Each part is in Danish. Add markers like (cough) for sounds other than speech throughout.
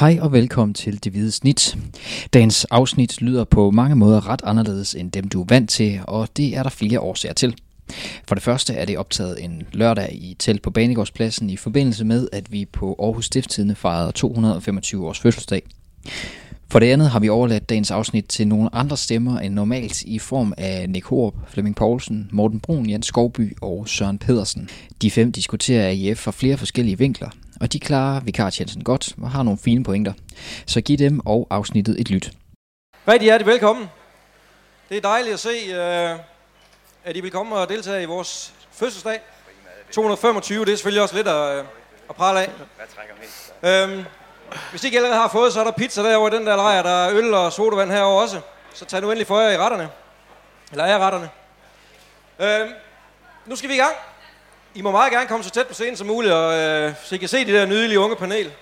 Hej og velkommen til Det Hvide Snit. Dagens afsnit lyder på mange måder ret anderledes end dem, du er vant til, og det er der flere årsager til. For det første er det optaget en lørdag i telt på Banegårdspladsen i forbindelse med, at vi på Aarhus Stiftstidende fejrede 225 års fødselsdag. For det andet har vi overladt dagens afsnit til nogle andre stemmer end normalt i form af Nick Horp, Flemming Poulsen, Morten Brun, Jens Skovby og Søren Pedersen. De fem diskuterer AIF fra flere forskellige vinkler, og de klarer vikartjenesten godt og har nogle fine pointer. Så giv dem og afsnittet et lyt. Rigtig hjertelig velkommen. Det er dejligt at se, øh, at I vil komme og deltage i vores fødselsdag. 225, det er selvfølgelig også lidt at, øh, at prale af. Øhm, hvis I ikke allerede har fået, så er der pizza derovre i den der lejr. Der er øl og sodavand herovre også. Så tag nu endelig for jer i retterne. Eller er retterne. Øhm, nu skal vi i gang. I må meget gerne komme så tæt på scenen som muligt, og, øh, så I kan se det der nydelige unge panel.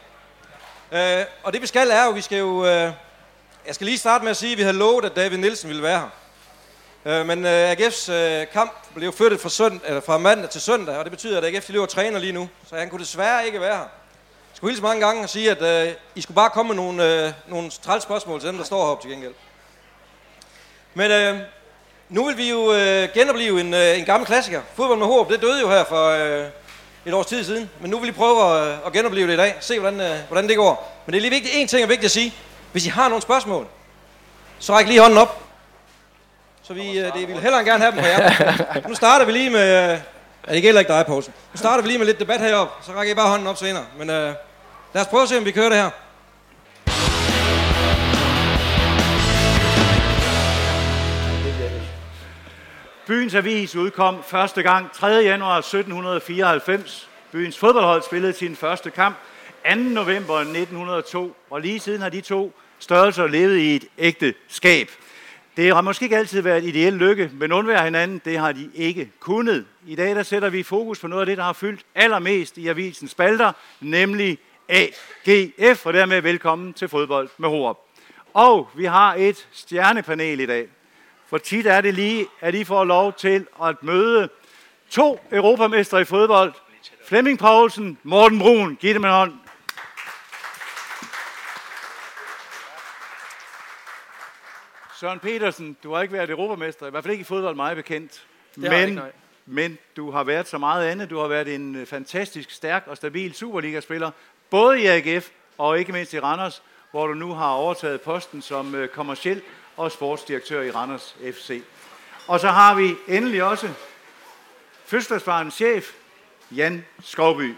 Øh, og det vi skal er jo, vi skal jo... Øh, jeg skal lige starte med at sige, at vi havde lovet, at David Nielsen ville være her. Øh, men øh, AGF's øh, kamp blev flyttet fra, sønd, eller fra mandag til søndag, og det betyder, at AGF de løber træner lige nu. Så han kunne desværre ikke være her. Jeg skulle hilse mange gange og sige, at øh, I skulle bare komme med nogle, øh, nogle træls spørgsmål til dem, der står heroppe til gengæld. Men øh, nu vil vi jo øh, genopleve en, øh, en gammel klassiker. Fodbold med håb, det døde jo her for øh, et års tid siden. Men nu vil vi prøve at, øh, at genopleve det i dag. Se, hvordan, øh, hvordan det går. Men det er lige vigtigt. En ting er vigtigt at sige. Hvis I har nogle spørgsmål, så ræk lige hånden op. Så vi, øh, det vil hellere gerne have dem på jer. Nu starter vi lige med... Øh, ja, det gælder ikke dig, Poulsen. Nu starter vi lige med lidt debat heroppe. Så rækker I bare hånden op senere. Men øh, lad os prøve at se, om vi kører det her. Byens Avis udkom første gang 3. januar 1794. Byens fodboldhold spillede sin første kamp 2. november 1902, og lige siden har de to størrelser levet i et ægte skab. Det har måske ikke altid været ideel lykke, men undvære hinanden, det har de ikke kunnet. I dag der sætter vi fokus på noget af det, der har fyldt allermest i avisens spalter, nemlig AGF, og dermed velkommen til fodbold med Horup. Og vi har et stjernepanel i dag. For tit er det lige, at I får lov til at møde to europamestre i fodbold. Flemming Poulsen, Morten Brun. Giv dem en hånd. Søren Petersen, du har ikke været europamester, i hvert fald ikke i fodbold meget bekendt. Men, ikke, men du har været så meget andet. Du har været en øh, fantastisk stærk og stabil Superliga-spiller, både i AGF og ikke mindst i Randers, hvor du nu har overtaget posten som øh, kommerciel og sportsdirektør i Randers FC. Og så har vi endelig også fødselsdagsbarnens chef, Jan Skovby.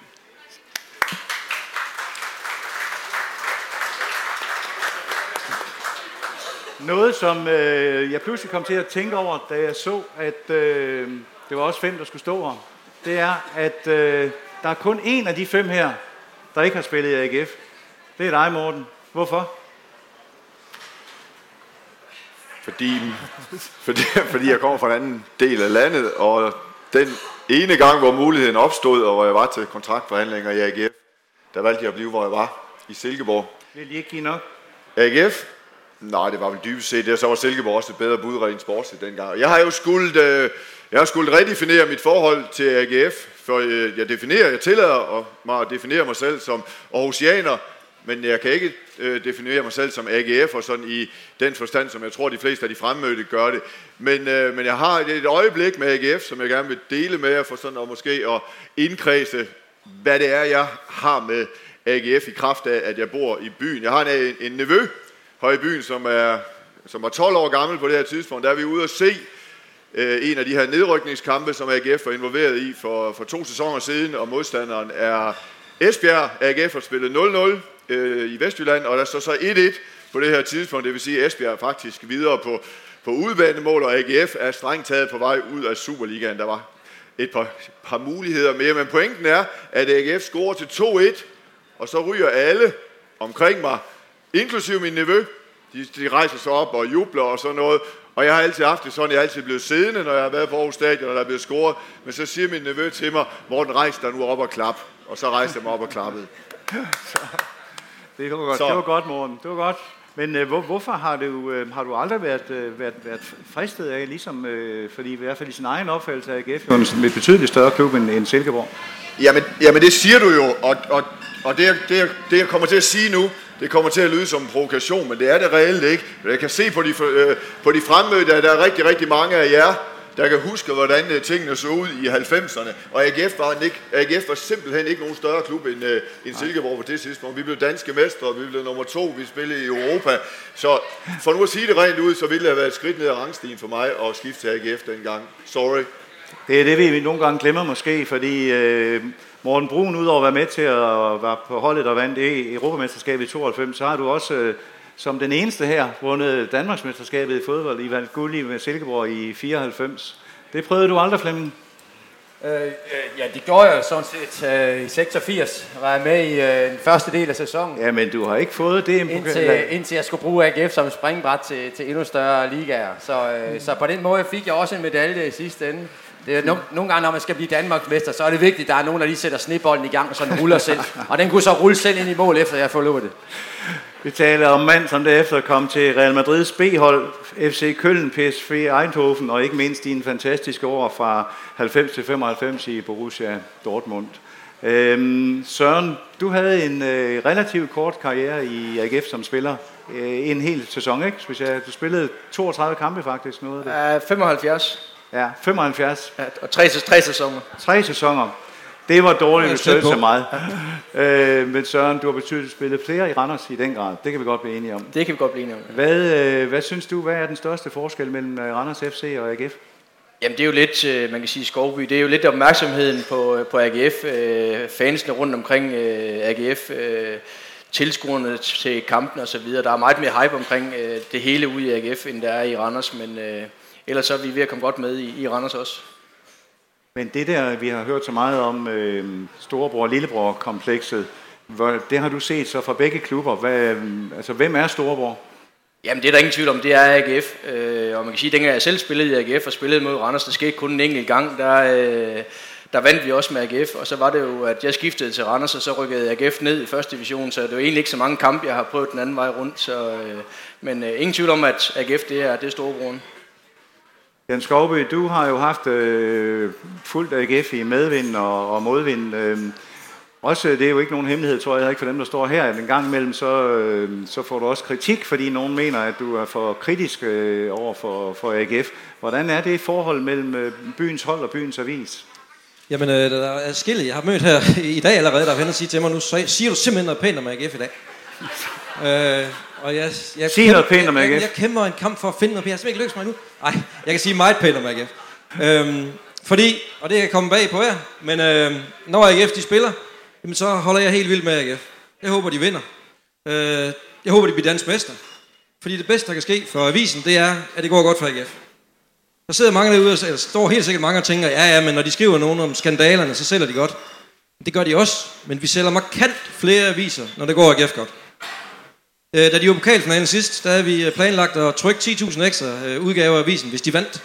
Noget, som øh, jeg pludselig kom til at tænke over, da jeg så, at øh, det var også fem, der skulle stå her, det er, at øh, der er kun en af de fem her, der ikke har spillet i AGF. Det er dig, Morten. Hvorfor? Fordi, fordi, fordi jeg kommer fra en anden del af landet, og den ene gang, hvor muligheden opstod, og hvor jeg var til kontraktforhandlinger i AGF, der valgte jeg at blive, hvor jeg var, i Silkeborg. Vil I ikke give nok? AGF? Nej, det var vel dybest set det, så var Silkeborg også et bedre bud rent sportsligt dengang. Jeg har jo skulle, øh, jeg har skulle redefinere mit forhold til AGF, for øh, jeg definerer, jeg tillader mig at definere mig selv som Aarhusianer, men jeg kan ikke øh, definerer mig selv som AGF, og sådan i den forstand, som jeg tror, de fleste af de fremmødte gør det. Men, øh, men jeg har et, et øjeblik med AGF, som jeg gerne vil dele med jer, for sådan at måske at indkredse, hvad det er, jeg har med AGF i kraft af, at jeg bor i byen. Jeg har en, en nevø her i byen, som er, som er 12 år gammel på det her tidspunkt. Der er vi ude at se øh, en af de her nedrykningskampe, som AGF var involveret i for, for to sæsoner siden, og modstanderen er Esbjerg. AGF har spillet 0-0 øh, i Vestjylland, og der står så 1-1 på det her tidspunkt. Det vil sige, at Esbjerg er faktisk videre på, på udbanemål, og AGF er strengt taget på vej ud af Superligaen. Der var et par, par muligheder mere, men pointen er, at AGF scorer til 2-1, og så ryger alle omkring mig, inklusive min nevø. De, de rejser sig op og jubler og sådan noget. Og jeg har altid haft det sådan, jeg er altid blevet siddende, når jeg har været på Aarhus Stadion, og der er blevet scoret. Men så siger min nevø til mig, Morten, rejs dig nu op og klap. Og så rejste jeg mig op og klappede. (laughs) Det var godt, Så. det var godt Morten. Det var godt. Men øh, hvor, hvorfor har du, øh, har du aldrig været, øh, været, været fristet af, ligesom, øh, fordi i hvert fald i sin egen opfattelse af AGF, jo en en betydeligt større klub end, end Silkeborg? Jamen, jamen det siger du jo, og, og, og det, jeg- det, det jeg kommer til at sige nu, det kommer til at lyde som en provokation, men det er det reelt ikke. Jeg kan se på de, øh, på de fremmødte, at der er rigtig, rigtig mange af jer, der kan huske, hvordan øh, tingene så ud i 90'erne. Og AGF var, ikke, AGF var simpelthen ikke nogen større klub end, uh, end Silkeborg på det tidspunkt. Vi blev danske mestre, vi blev nummer to, vi spillede i Europa. Så for nu at sige det rent ud, så ville det have været et skridt ned ad rangstien for mig at skifte til AGF dengang. Sorry. Det er det, vi nogle gange glemmer måske, fordi øh, Morten Brun, udover at være med til at være på holdet og vandt Europamesterskabet i 92, så har du også øh, som den eneste her vundet Danmarksmesterskabet i fodbold. I vandt guld med Silkeborg i 94. Det prøvede du aldrig, Flemming? Øh, øh, ja, det gjorde jeg sådan set øh, i 86. Jeg var med i øh, den første del af sæsonen. Ja, men du har ikke fået det indtil, indtil jeg skulle bruge AGF som springbræt til, til endnu større ligaer. Så, øh, mm. så på den måde fik jeg også en medalje i sidste ende. Det er no, nogle gange, når man skal blive Danmarksmester, så er det vigtigt, at der er nogen, der lige sætter snebolden i gang, så den ruller selv. (laughs) Og den kunne så rulle selv ind i mål, efter jeg forlod det. Vi taler om mand, som derefter kom til Real Madrids B-hold, FC Køln, PSV Eindhoven, og ikke mindst en fantastiske år fra 90 til 95 i Borussia Dortmund. Øhm, Søren, du havde en øh, relativt kort karriere i AGF som spiller. Øh, en hel sæson, ikke? Hvis jeg, du spillede 32 kampe faktisk, noget af det. Uh, 75. Ja, 75. Ja, og tre, tre sæsoner. Tre sæsoner. Det var dårligt, hvis det så meget. øh, men Søren, du har betydeligt spillet flere i Randers i den grad. Det kan vi godt blive enige om. Det kan vi godt blive enige om. Hvad, øh, hvad synes du, hvad er den største forskel mellem øh, Randers FC og AGF? Jamen det er jo lidt, øh, man kan sige Skovby, det er jo lidt opmærksomheden på, på AGF, fansene rundt omkring AGF, tilskuerne til kampen og så videre. Der er meget mere hype omkring det hele ude i AGF, end der er i Randers, men ellers så er vi ved at komme godt med i, i Randers også. Men det der, vi har hørt så meget om øh, storebror-lillebror-komplekset, det har du set så fra begge klubber. Hvad, øh, altså, hvem er storebror? Jamen det er der ingen tvivl om, det er AGF. Øh, og man kan sige, at dengang jeg selv spillede i AGF og spillede mod Randers, det skete kun en enkelt gang, der, øh, der vandt vi også med AGF. Og så var det jo, at jeg skiftede til Randers, og så rykkede AGF ned i første division, så det var egentlig ikke så mange kampe, jeg har prøvet den anden vej rundt. Så, øh, men øh, ingen tvivl om, at AGF det er, det er storebroren. Jan Skovby, du har jo haft øh, fuldt AGF i medvind og, og modvind. Øh, også, det er jo ikke nogen hemmelighed, tror jeg, ikke for dem, der står her. En gang imellem, så, øh, så får du også kritik, fordi nogen mener, at du er for kritisk øh, over for, for AGF. Hvordan er det forhold mellem øh, byens hold og byens avis? Jamen, øh, der er skille, jeg har mødt her i dag allerede, der har sige til mig, nu siger du simpelthen noget pænt om AGF i dag. (laughs) øh, og jeg, jeg, Sig noget pænt om AGF. Jeg, jeg, kæmper en kamp for at finde noget. Jeg har simpelthen ikke lykkes mig nu. Nej, jeg kan sige meget pænt om AGF. Øhm, fordi, og det kan komme bag på jer, men øh, når AGF de spiller, jamen så holder jeg helt vildt med AGF. Jeg håber, de vinder. Øh, jeg håber, de bliver dansk mester. Fordi det bedste, der kan ske for avisen, det er, at det går godt for AGF. Der sidder mange derude, eller står helt sikkert mange og tænker, ja, ja, men når de skriver nogen om skandalerne, så sælger de godt. Det gør de også, men vi sælger markant flere aviser, når det går AGF godt. Øh, da de var pokalfinalen sidst, der havde vi øh, planlagt at trykke 10.000 ekstra øh, udgaver af avisen, hvis de vandt.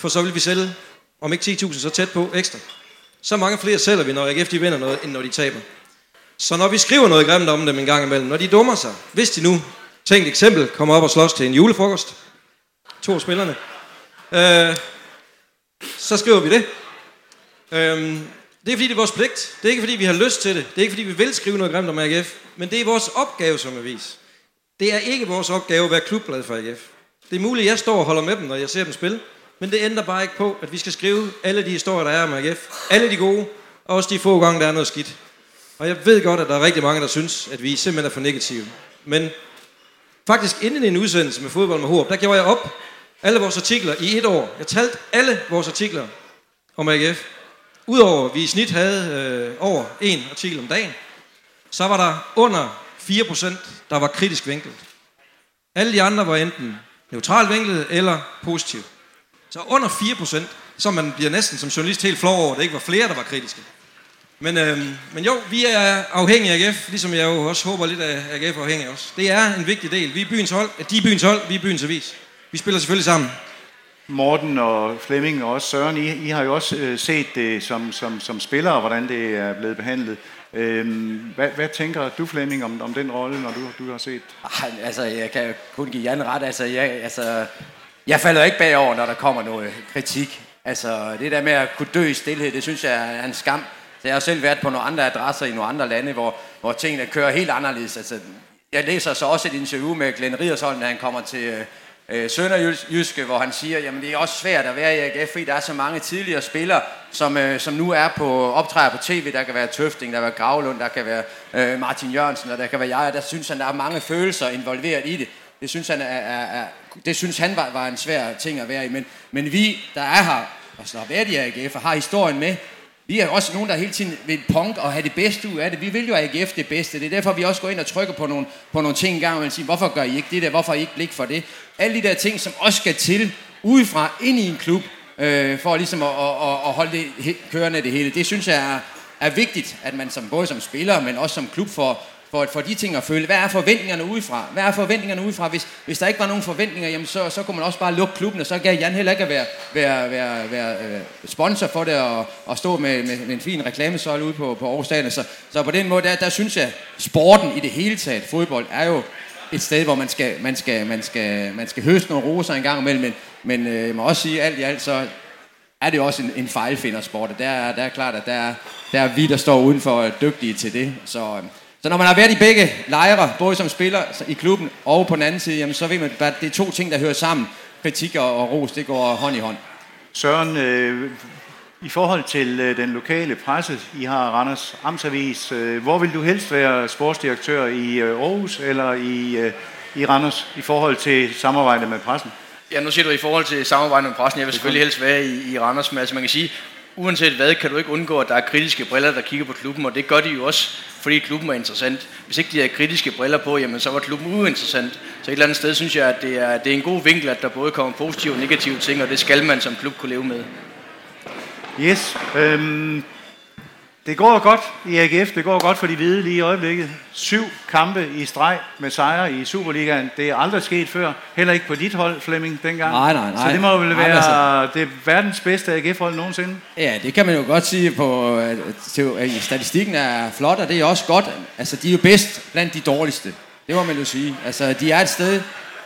For så vil vi sælge, om ikke 10.000, så tæt på ekstra. Så mange flere sælger vi, når AGF de vinder noget, end når de taber. Så når vi skriver noget grimt om dem en gang imellem, når de dummer sig, hvis de nu, tænkt eksempel, kommer op og slås til en julefrokost, to spillerne, øh, så skriver vi det. Øh, det er fordi, det er vores pligt. Det er ikke fordi, vi har lyst til det. Det er ikke fordi, vi vil skrive noget grimt om AGF. Men det er vores opgave som avis. Det er ikke vores opgave at være klubblad for AGF. Det er muligt, at jeg står og holder med dem, når jeg ser dem spille. Men det ændrer bare ikke på, at vi skal skrive alle de historier, der er om AGF. Alle de gode, og også de få gange, der er noget skidt. Og jeg ved godt, at der er rigtig mange, der synes, at vi simpelthen er for negative. Men faktisk inden en udsendelse med fodbold med Håb, der gjorde jeg op alle vores artikler i et år. Jeg talte alle vores artikler om AGF. Udover at vi i snit havde øh, over en artikel om dagen, så var der under 4%, der var kritisk vinklet. Alle de andre var enten neutralt vinklet eller positivt. Så under 4%, så man bliver næsten som journalist helt flov over, at det ikke var flere, der var kritiske. Men, øh, men jo, vi er afhængige af AGF, ligesom jeg jo også håber lidt af AGF er afhængige af os. Det er en vigtig del. Vi er byens hold, de er byens hold, vi er byens avis. Vi spiller selvfølgelig sammen. Morten og Flemming og også Søren, I, I har jo også øh, set det som, som, som spillere, hvordan det er blevet behandlet. Øhm, hvad, hvad tænker du, Flemming, om, om den rolle, når du, du har set? Ej, altså, jeg kan kun give Jan ret. Altså, jeg, altså, jeg falder ikke bagover, når der kommer noget kritik. Altså, det der med at kunne dø i stillhed, det synes jeg er en skam. Så jeg har selv været på nogle andre adresser i nogle andre lande, hvor, hvor tingene kører helt anderledes. Altså, jeg læser så også et interview med Glenn Ridersholm, da han kommer til øh, øh, Sønderjyske, hvor han siger, jamen det er også svært at være i AGF, fordi der er så mange tidligere spillere, som, øh, som nu er på optræder på tv. Der kan være Tøfting, der kan være Gravlund, der kan være øh, Martin Jørgensen, og der kan være jeg, og der synes han, der er mange følelser involveret i det. Det synes han, er, er, er, det synes han var, var en svær ting at være i. Men, men vi, der er her, og slår har været i AGF, og har historien med, vi er også nogen, der hele tiden vil punk og have det bedste ud af det. Vi vil jo AGF det bedste. Det er derfor, vi også går ind og trykker på nogle, på nogle ting engang, og siger, hvorfor gør I ikke det der? Hvorfor har I ikke blik for det? Alle de der ting, som også skal til udefra, ind i en klub, øh, for ligesom at, at, at holde det kørende det hele. Det synes jeg er, er vigtigt, at man som, både som spiller, men også som klub får, for, for de ting at føle. Hvad er forventningerne udefra? Hvad er forventningerne udefra? Hvis, hvis der ikke var nogen forventninger, jamen så, så kunne man også bare lukke klubben, og så kan Jan heller ikke være, være, være, være øh, sponsor for det, og, og stå med, med, med en fin reklamesøjle ude på, på Aarhus Stadion. Så, så på den måde, der, der synes jeg, sporten i det hele taget, fodbold, er jo et sted, hvor man skal, man skal, man skal, man skal høste nogle roser en gang imellem, men, men øh, jeg må også sige, alt i alt, så er det også en, en fejlfindersport, og der er, der er klart, at der der er vi, der står udenfor øh, dygtige til det. Så, øh, så når man har været i begge lejre, både som spiller i klubben og på den anden side, jamen, så ved man, at det er to ting, der hører sammen. Kritik og ros, det går hånd i hånd. Søren, øh, i forhold til øh, den lokale presse, I har Randers Amtsavis, øh, hvor vil du helst være sportsdirektør i øh, Aarhus eller i, øh, i Randers i forhold til samarbejde med pressen? Ja, nu siger du i forhold til samarbejde med pressen. Jeg vil selvfølgelig helst være i, i Randers, men altså man kan sige, uanset hvad, kan du ikke undgå, at der er kritiske briller, der kigger på klubben, og det gør de jo også, fordi klubben er interessant. Hvis ikke de havde kritiske briller på, jamen så var klubben uinteressant. Så et eller andet sted synes jeg, at det er, det er en god vinkel, at der både kommer positive og negative ting, og det skal man som klub kunne leve med. Yes. Øhm, det går godt i AGF, det går godt for de hvide lige i øjeblikket. Syv kampe i streg med sejre i Superligaen. Det er aldrig sket før. Heller ikke på dit hold, Flemming, dengang. Nej, nej, nej. Så det må vel nej, være altså... det verdens bedste AGF-hold nogensinde. Ja, det kan man jo godt sige på statistikken er flot, og det er også godt. Altså, de er jo bedst blandt de dårligste. Det må man jo sige. Altså, de er et sted,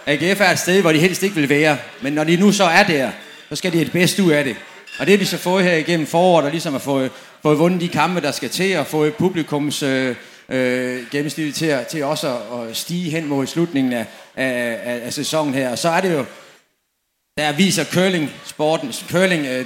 AGF er et sted, hvor de helst ikke vil være. Men når de nu så er der, så skal de have det bedste ud af det. Og det har de så fået her igennem foråret, og ligesom har fået, fået vundet de kampe, der skal til, og fået publikums øh, øh, gennemsnit til, til også at, at stige hen mod slutningen af, af, af, af sæsonen her. Og så er det jo, der viser curling, sporten, curling øh,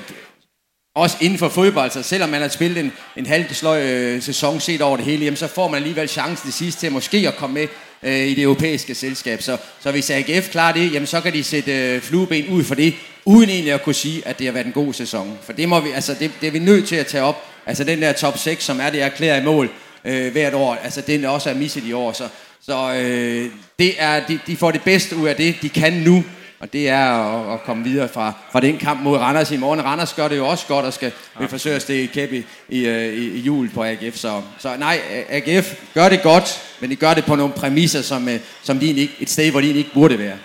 også inden for fodbold, så selvom man har spillet en, en halv sløj øh, sæson set over det hele, jamen, så får man alligevel chancen det sidste til måske at komme med øh, i det europæiske selskab. Så, så hvis AGF klarer det, jamen, så kan de sætte øh, flueben ud for det, uden egentlig at kunne sige, at det har været en god sæson. For det, må vi, altså, det, det er vi nødt til at tage op. Altså den der top 6, som er det erklæret i mål øh, hvert år, altså den er også er misset i år. Så, så øh, det er, de, de får det bedste ud af det, de kan nu, og det er at, at komme videre fra, fra den kamp mod Randers i morgen. Randers gør det jo også godt og skal ja. forsøge at stikke kæp i, i, i, i jul på AGF. Så, så nej, AGF gør det godt, men de gør det på nogle præmisser, som, øh, som de ikke, et sted, hvor de ikke burde være.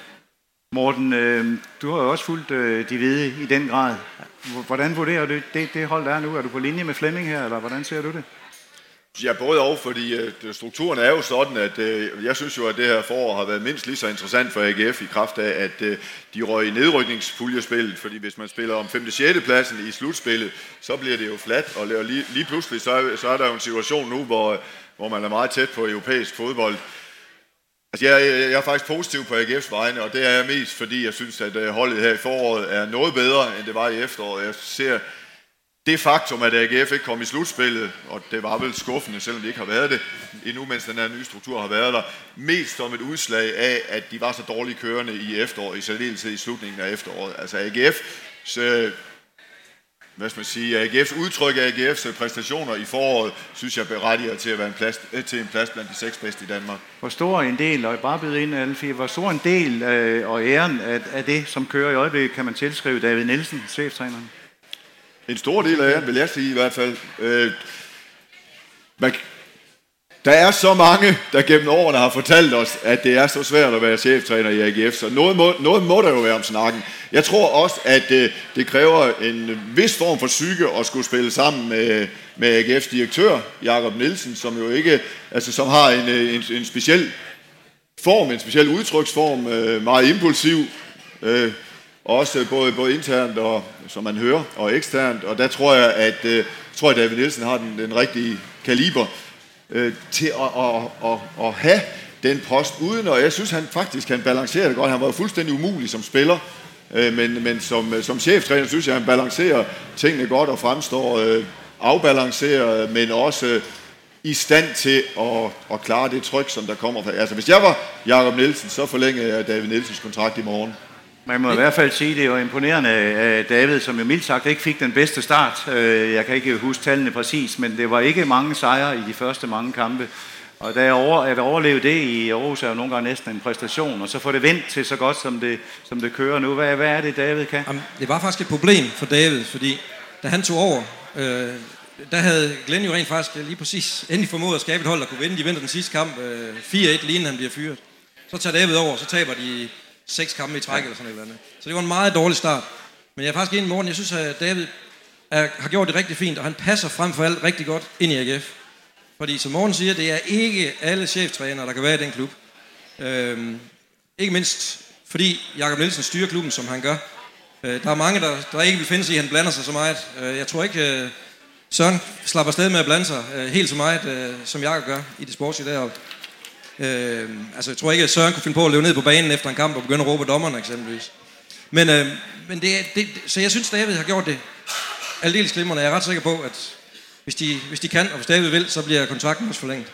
Morten, øh, du har jo også fulgt øh, de hvide i den grad. Hvordan vurderer du det, det hold, der er nu? Er du på linje med Flemming her, eller hvordan ser du det? Ja, både og, fordi øh, strukturen er jo sådan, at øh, jeg synes jo, at det her forår har været mindst lige så interessant for AGF i kraft af, at øh, de røg i nedrykningspuljespillet, fordi hvis man spiller om 5. 6. pladsen i slutspillet, så bliver det jo fladt, og lige, lige pludselig så, så er der jo en situation nu, hvor, hvor man er meget tæt på europæisk fodbold. Altså, jeg, jeg er faktisk positiv på AGF's vegne, og det er jeg mest, fordi jeg synes, at øh, holdet her i foråret er noget bedre, end det var i efteråret. Jeg ser det faktum, at AGF ikke kom i slutspillet, og det var vel skuffende, selvom det ikke har været det endnu, mens den her nye struktur har været der, mest som et udslag af, at de var så dårligt kørende i efteråret, i særdeleshed i slutningen af efteråret. Altså AGF, så, hvad skal man sige, AGF's udtryk af AGF's præstationer i foråret, synes jeg berettiger til at være en plads, øh, til en plads blandt de seks bedste i Danmark. Hvor stor en del, og bare byde ind alle fire, hvor stor en del øh, og æren af, af det, som kører i øjeblikket, kan man tilskrive David Nielsen, cheftræneren? En stor del af jer, vil jeg sige i hvert fald. Øh, man, der er så mange, der gennem årene har fortalt os, at det er så svært at være cheftræner i AGF, så noget må, noget må der jo være om snakken. Jeg tror også, at øh, det kræver en vis form for psyke at skulle spille sammen med, med AGF's direktør, Jakob Nielsen, som jo ikke, altså som har en, øh, en, en speciel form, en speciel udtryksform, øh, meget impulsiv, øh, også både, både internt og, som man hører, og eksternt. Og der tror jeg, at øh, tror jeg, David Nielsen har den, den rigtige kaliber øh, til at, at, at, at have den post uden, og jeg synes han faktisk, han balancerer det godt. Han var jo fuldstændig umulig som spiller, øh, men, men som, øh, som cheftræner synes jeg, han balancerer tingene godt og fremstår øh, afbalanceret, men også øh, i stand til at, at klare det tryk, som der kommer fra. Altså hvis jeg var Jakob Nielsen, så forlængede jeg David Nielsens kontrakt i morgen. Man må i hvert fald sige, at det var imponerende af David, som jo mildt sagt ikke fik den bedste start. Øh, jeg kan ikke huske tallene præcis, men det var ikke mange sejre i de første mange kampe. Og da over, at overleve det i Aarhus er jo nogle gange næsten en præstation, og så får det vendt til så godt, som det, som det kører nu. Hvad, hvad er det, David kan? Jamen, det var faktisk et problem for David, fordi da han tog over, øh, der havde Glenn jo rent faktisk lige præcis endelig formået at skabe et hold, der kunne vinde. De vinder den sidste kamp øh, 4-1, lige inden han bliver fyret. Så tager David over, så taber de seks kampe i træk eller sådan noget. Så det var en meget dårlig start. Men jeg er faktisk enig morgen. Jeg synes, at David er, har gjort det rigtig fint, og han passer frem for alt rigtig godt ind i AGF. Fordi som Morten siger, det er ikke alle cheftrænere, der kan være i den klub. Øhm, ikke mindst fordi Jakob Nielsen styrer klubben, som han gør. Øh, der er mange, der, der ikke vil finde sig i, at han blander sig så meget. Øh, jeg tror ikke, øh, Søren slapper afsted med at blande sig øh, helt så meget, øh, som Jakob gør i det sportslige deroppe. Øh, altså, jeg tror ikke, at Søren kunne finde på at løbe ned på banen efter en kamp og begynde at råbe dommerne eksempelvis. Men, øh, men det, det, så jeg synes, David har gjort det aldeles glimrende. Jeg er ret sikker på, at hvis de, hvis de kan, og hvis David vil, så bliver kontrakten også forlænget.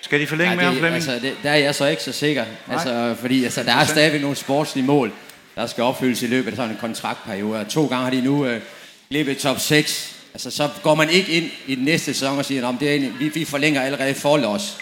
Skal de forlænge ja, det, med altså, det, der er jeg så ikke så sikker. Altså, fordi altså, der er stadigvæk nogle sportslige mål, der skal opfyldes i løbet af sådan en kontraktperiode. To gange har de nu øh, glippet top 6. Altså, så går man ikke ind i den næste sæson og siger, at det er vi, vi forlænger allerede for os.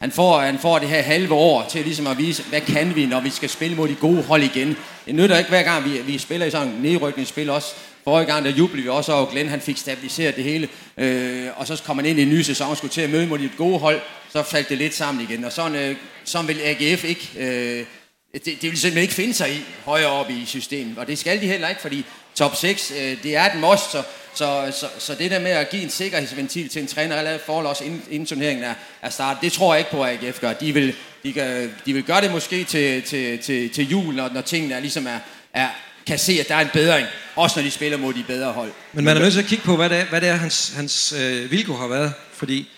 Han får, han får det her halve år til ligesom at vise, hvad kan vi, når vi skal spille mod de gode hold igen. Det nytter ikke hver gang, vi, vi spiller i sådan en nedrykningsspil også. Forrige gang, der jublede vi også over Glenn, han fik stabiliseret det hele. Øh, og så kom man ind i en ny sæson og skulle til at møde mod de gode hold. Så faldt det lidt sammen igen. Og sådan, øh, sådan vil AGF ikke... Øh, det, det vil simpelthen ikke finde sig i højere op i systemet. Og det skal de heller ikke, fordi top 6, øh, det er et must. Så, så, så, det der med at give en sikkerhedsventil til en træner allerede forhold også inden, inden turneringen er, er startet, det tror jeg ikke på, at AGF gør. De vil, de, kan, de vil gøre det måske til, til, til, til jul, når, når tingene er, ligesom er, er, kan se, at der er en bedring, også når de spiller mod de bedre hold. Men man er nødt til at kigge på, hvad det er, hvad det er hans, hans øh, vilkår har været, fordi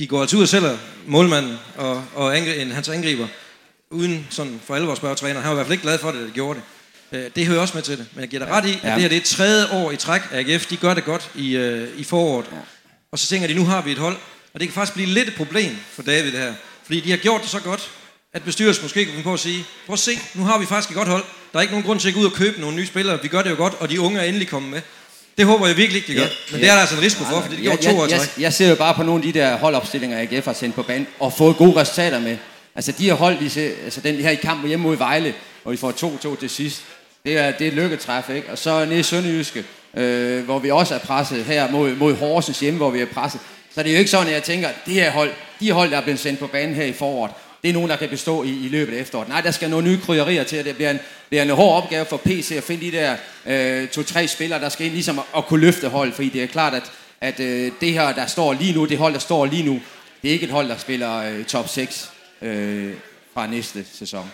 de går altså ud og sælger målmanden og, og angri, hans angriber, uden sådan for alvor spørge træneren. Han var i hvert fald ikke glad for det, at de gjorde det. Øh, det hører også med til det. Men jeg giver dig ret i, at ja. det her det er tredje år i træk af AGF. De gør det godt i, øh, i foråret. Ja. Og så tænker de, nu har vi et hold. Og det kan faktisk blive lidt et problem for David det her. Fordi de har gjort det så godt, at bestyrelsen måske kan finde på at sige, prøv at se, nu har vi faktisk et godt hold. Der er ikke nogen grund til at gå ud og købe nogle nye spillere. Vi gør det jo godt, og de unge er endelig kommet med. Det håber jeg virkelig ikke, de gør. Ja, Men ja. det er der altså en risiko for, fordi det gjorde to år jeg, jeg, ser jo bare på nogle af de der holdopstillinger, AGF har sendt på banen, og fået gode resultater med. Altså de har holdt, disse, altså den her i kamp hjemme mod Vejle, og vi får 2-2 til sidst. Det er, det er et lykketræf, ikke? Og så nede i Sønderjyske, øh, hvor vi også er presset her mod, mod Horsens hjemme, hvor vi er presset. Så det er jo ikke sådan, at jeg tænker, at det her hold, de hold, der er blevet sendt på banen her i foråret, det er nogen, der kan bestå i, i løbet af efteråret. Nej, der skal nogle nye krydderier til, og det bliver en, bliver en hård opgave for PC at finde de der øh, to-tre spillere, der skal ind ligesom at, at kunne løfte hold, fordi det er klart, at, at øh, det her, der står lige nu, det hold, der står lige nu, det er ikke et hold, der spiller øh, top 6 øh, fra næste sæson.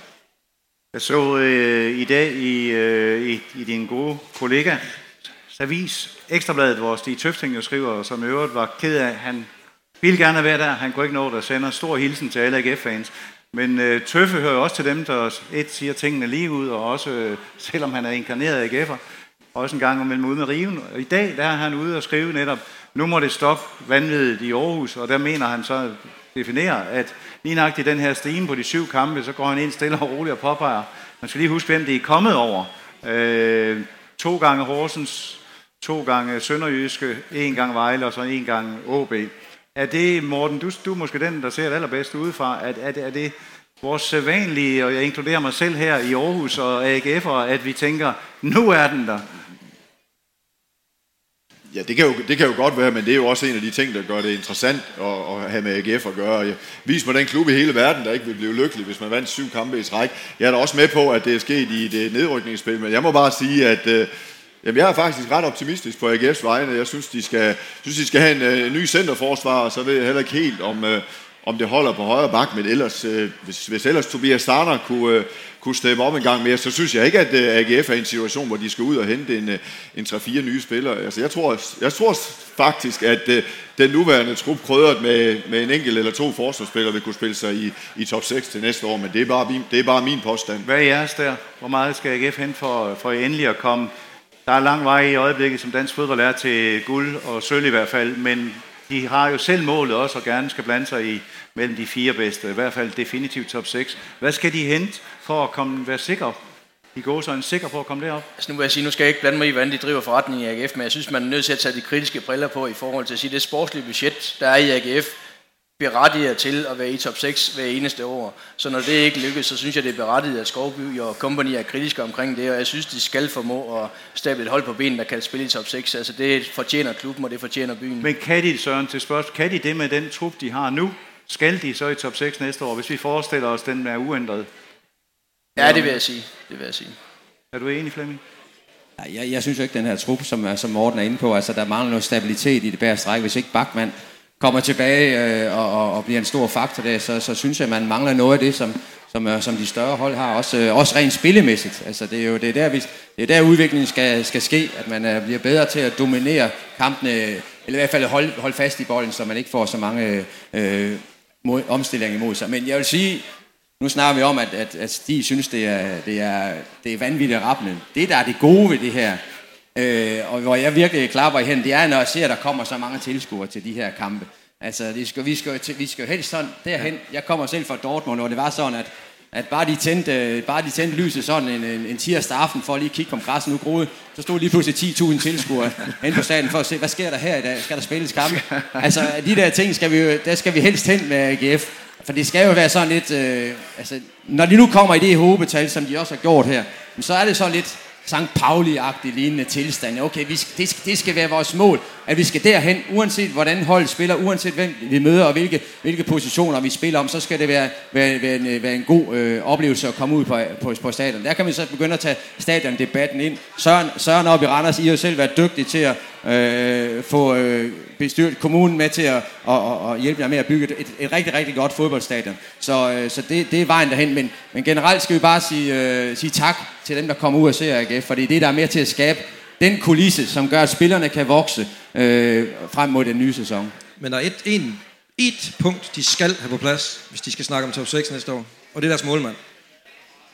Jeg så øh, i dag i, øh, i, i din gode kollega avis, Ekstrabladet, hvor Stig Tøfting jo skriver, som i øvrigt var ked af, han ville gerne være der, han kunne ikke nå det, sender stor hilsen til alle AGF-fans. Men øh, Tøffe hører også til dem, der et siger tingene lige ud, og også, øh, selvom han er inkarneret AGF'er, også en gang imellem ude med riven. Og i dag der er han ude og skrive netop, nu må det stoppe vanvittigt i Aarhus, og der mener han så, definerer, at lige nok i den her stime på de syv kampe, så går han ind stille og roligt og påpeger, man skal lige huske, hvem det er kommet over. Øh, to gange Horsens, to gange Sønderjyske, en gang Vejle og så en gang AB. Er det, Morten, du, du er måske den, der ser det allerbedst udefra, at, at, er det vores sædvanlige, og jeg inkluderer mig selv her i Aarhus og AGF'er, at vi tænker, nu er den der. Ja, det kan, jo, det kan jo godt være, men det er jo også en af de ting, der gør det interessant at, at have med AGF at gøre. Jeg vis mig den klub i hele verden, der ikke vil blive lykkelig, hvis man vandt syv kampe i træk. Jeg er da også med på, at det er sket i det nedrykningsspil, men jeg må bare sige, at øh, Jamen, jeg er faktisk ret optimistisk på AGF's vegne. Jeg synes, de skal, synes, de skal have en øh, ny centerforsvar, og så ved jeg heller ikke helt, om, øh, om det holder på højre bak, men ellers, øh, hvis, hvis ellers Tobias Starner kunne, øh, kunne steppe op en gang mere, så synes jeg ikke, at øh, AGF er i en situation, hvor de skal ud og hente en, øh, en 3-4 nye spillere. Altså, jeg, tror, jeg tror faktisk, at øh, den nuværende trup krydret med, med en enkelt eller to forsvarsspillere vil kunne spille sig i, i top 6 til næste år, men det er bare min, det er bare min påstand. Hvad er jeres der? Hvor meget skal AGF hente for, for endelig at komme? Der er lang vej i øjeblikket, som dansk fodbold er til guld og sølv i hvert fald, men de har jo selv målet også og gerne skal blande sig i mellem de fire bedste, i hvert fald definitivt top 6. Hvad skal de hente for at komme, være sikre de går så en sikker på at komme derop? Altså nu vil jeg sige, nu skal jeg ikke blande mig i, hvordan de driver forretning i AGF, men jeg synes, man er nødt til at tage de kritiske briller på i forhold til at sige, det sportslige budget, der er i AGF, berettiger til at være i top 6 hver eneste år. Så når det ikke lykkes, så synes jeg, det er berettiget, at Skovby og company er kritiske omkring det, og jeg synes, de skal formå at stable et hold på benen, der kan spille i top 6. Altså det fortjener klubben, og det fortjener byen. Men kan de, Søren, til spørgsmål, kan de det med den trup, de har nu? Skal de så i top 6 næste år, hvis vi forestiller os, at den er uændret? Ja, det vil jeg sige. Det vil jeg sige. Er du enig, Flemming? Jeg, jeg synes jo ikke, den her trup, som, som Morten er inde på, altså der mangler noget stabilitet i det bære stræk. Hvis ikke Bachmann kommer tilbage øh, og, og, og bliver en stor faktor der, så, så synes jeg, at man mangler noget af det, som, som, øh, som de større hold har, også, øh, også rent spillemæssigt. Altså, det er jo det er der, vi, det er der udviklingen skal, skal ske, at man øh, bliver bedre til at dominere kampene, eller i hvert fald holde, holde fast i bolden, så man ikke får så mange øh, mod, omstillinger imod sig. Men jeg vil sige, nu snakker vi om, at, at, at de synes, det er, det er, det er vanvittigt rappende. Det, der er det gode ved det her, øh, og hvor jeg virkelig klapper i hænden, det er, når jeg ser, at der kommer så mange tilskuere til de her kampe. Altså, vi skal, vi skal, vi skal jo helst sådan derhen. Jeg kommer selv fra Dortmund, og det var sådan, at, at bare, de tændte, bare de tændte lyset sådan en, en, en tirsdag aften for at lige kigge på græsset nu groede, så stod lige pludselig 10.000 tilskuere (laughs) hen på staden for at se, hvad sker der her i dag? Skal der spilles kampe? Altså, de der ting skal vi der skal vi helst hen med AGF. For det skal jo være sådan lidt, øh, altså, når de nu kommer i det hobetal, som de også har gjort her, så er det så lidt, St. Pauli-agtig lignende tilstand. Okay, vi skal, det, skal, det skal være vores mål, at vi skal derhen, uanset hvordan holdet spiller, uanset hvem vi møder og hvilke, hvilke positioner vi spiller om, så skal det være, være, være, en, være en god øh, oplevelse at komme ud på, på, på stadion. Der kan vi så begynde at tage stadiondebatten ind. Søren, Søren op i Randers, I har jo selv været dygtige til at øh, få øh, bestyrt kommunen med til at og, og, og hjælpe jer med at bygge et, et, rigtig, rigtig godt fodboldstadion. Så, øh, så det, det er vejen derhen. Men, men generelt skal vi bare sige, øh, sige tak til dem, der kommer ud og ser AGF, for det er der er med til at skabe den kulisse, som gør, at spillerne kan vokse øh, frem mod den nye sæson. Men der er et, en, et punkt, de skal have på plads, hvis de skal snakke om top 6 næste år, og det er deres målmand.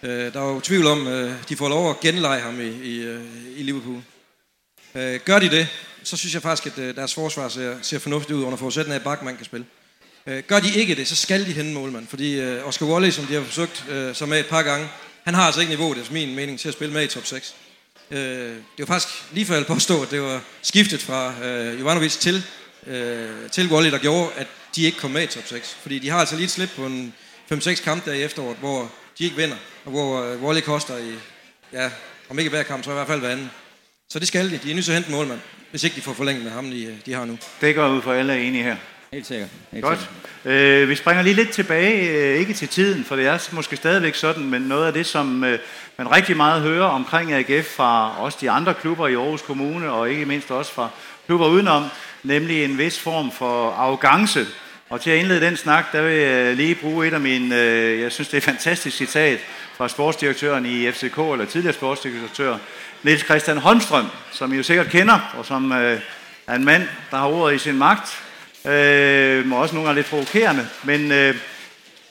Øh, der er jo tvivl om, øh, de får lov at genleje ham i, i, øh, i Liverpool. Øh, gør de det, så synes jeg faktisk, at øh, deres forsvar ser, ser fornuftigt ud under forudsætning af, at Bachmann kan spille. Øh, gør de ikke det, så skal de hente målmand, fordi øh, Oscar Wally, som de har forsøgt øh, sig med et par gange, han har altså ikke niveauet, efter min mening, til at spille med i top 6. Øh, det var faktisk lige før jeg påstå, at det var skiftet fra øh, Jovanovic til, øh, til Wally, der gjorde, at de ikke kom med i top 6. Fordi de har altså lige et slip på en 5-6 kamp der i efteråret, hvor de ikke vinder, og hvor øh, Wally koster i, ja, om ikke hver kamp, så i hvert fald hver anden. Så det skal de. De er nødt til at hente målmand, hvis ikke de får forlænget med ham, de, de har nu. Det går ud for alle er enige her. Helt sikkert. Helt Godt. Sikkert. Øh, vi springer lige lidt tilbage, øh, ikke til tiden, for det er måske stadigvæk sådan, men noget af det, som øh, man rigtig meget hører omkring AGF fra også de andre klubber i Aarhus Kommune, og ikke mindst også fra klubber udenom, nemlig en vis form for arrogance. Og til at indlede den snak, der vil jeg lige bruge et af mine, øh, jeg synes det er et fantastisk citat fra sportsdirektøren i FCK, eller tidligere sportsdirektør, Niels Christian Holmstrøm, som I jo sikkert kender, og som øh, er en mand, der har ordet i sin magt, øh, og også nogle gange lidt provokerende, men øh,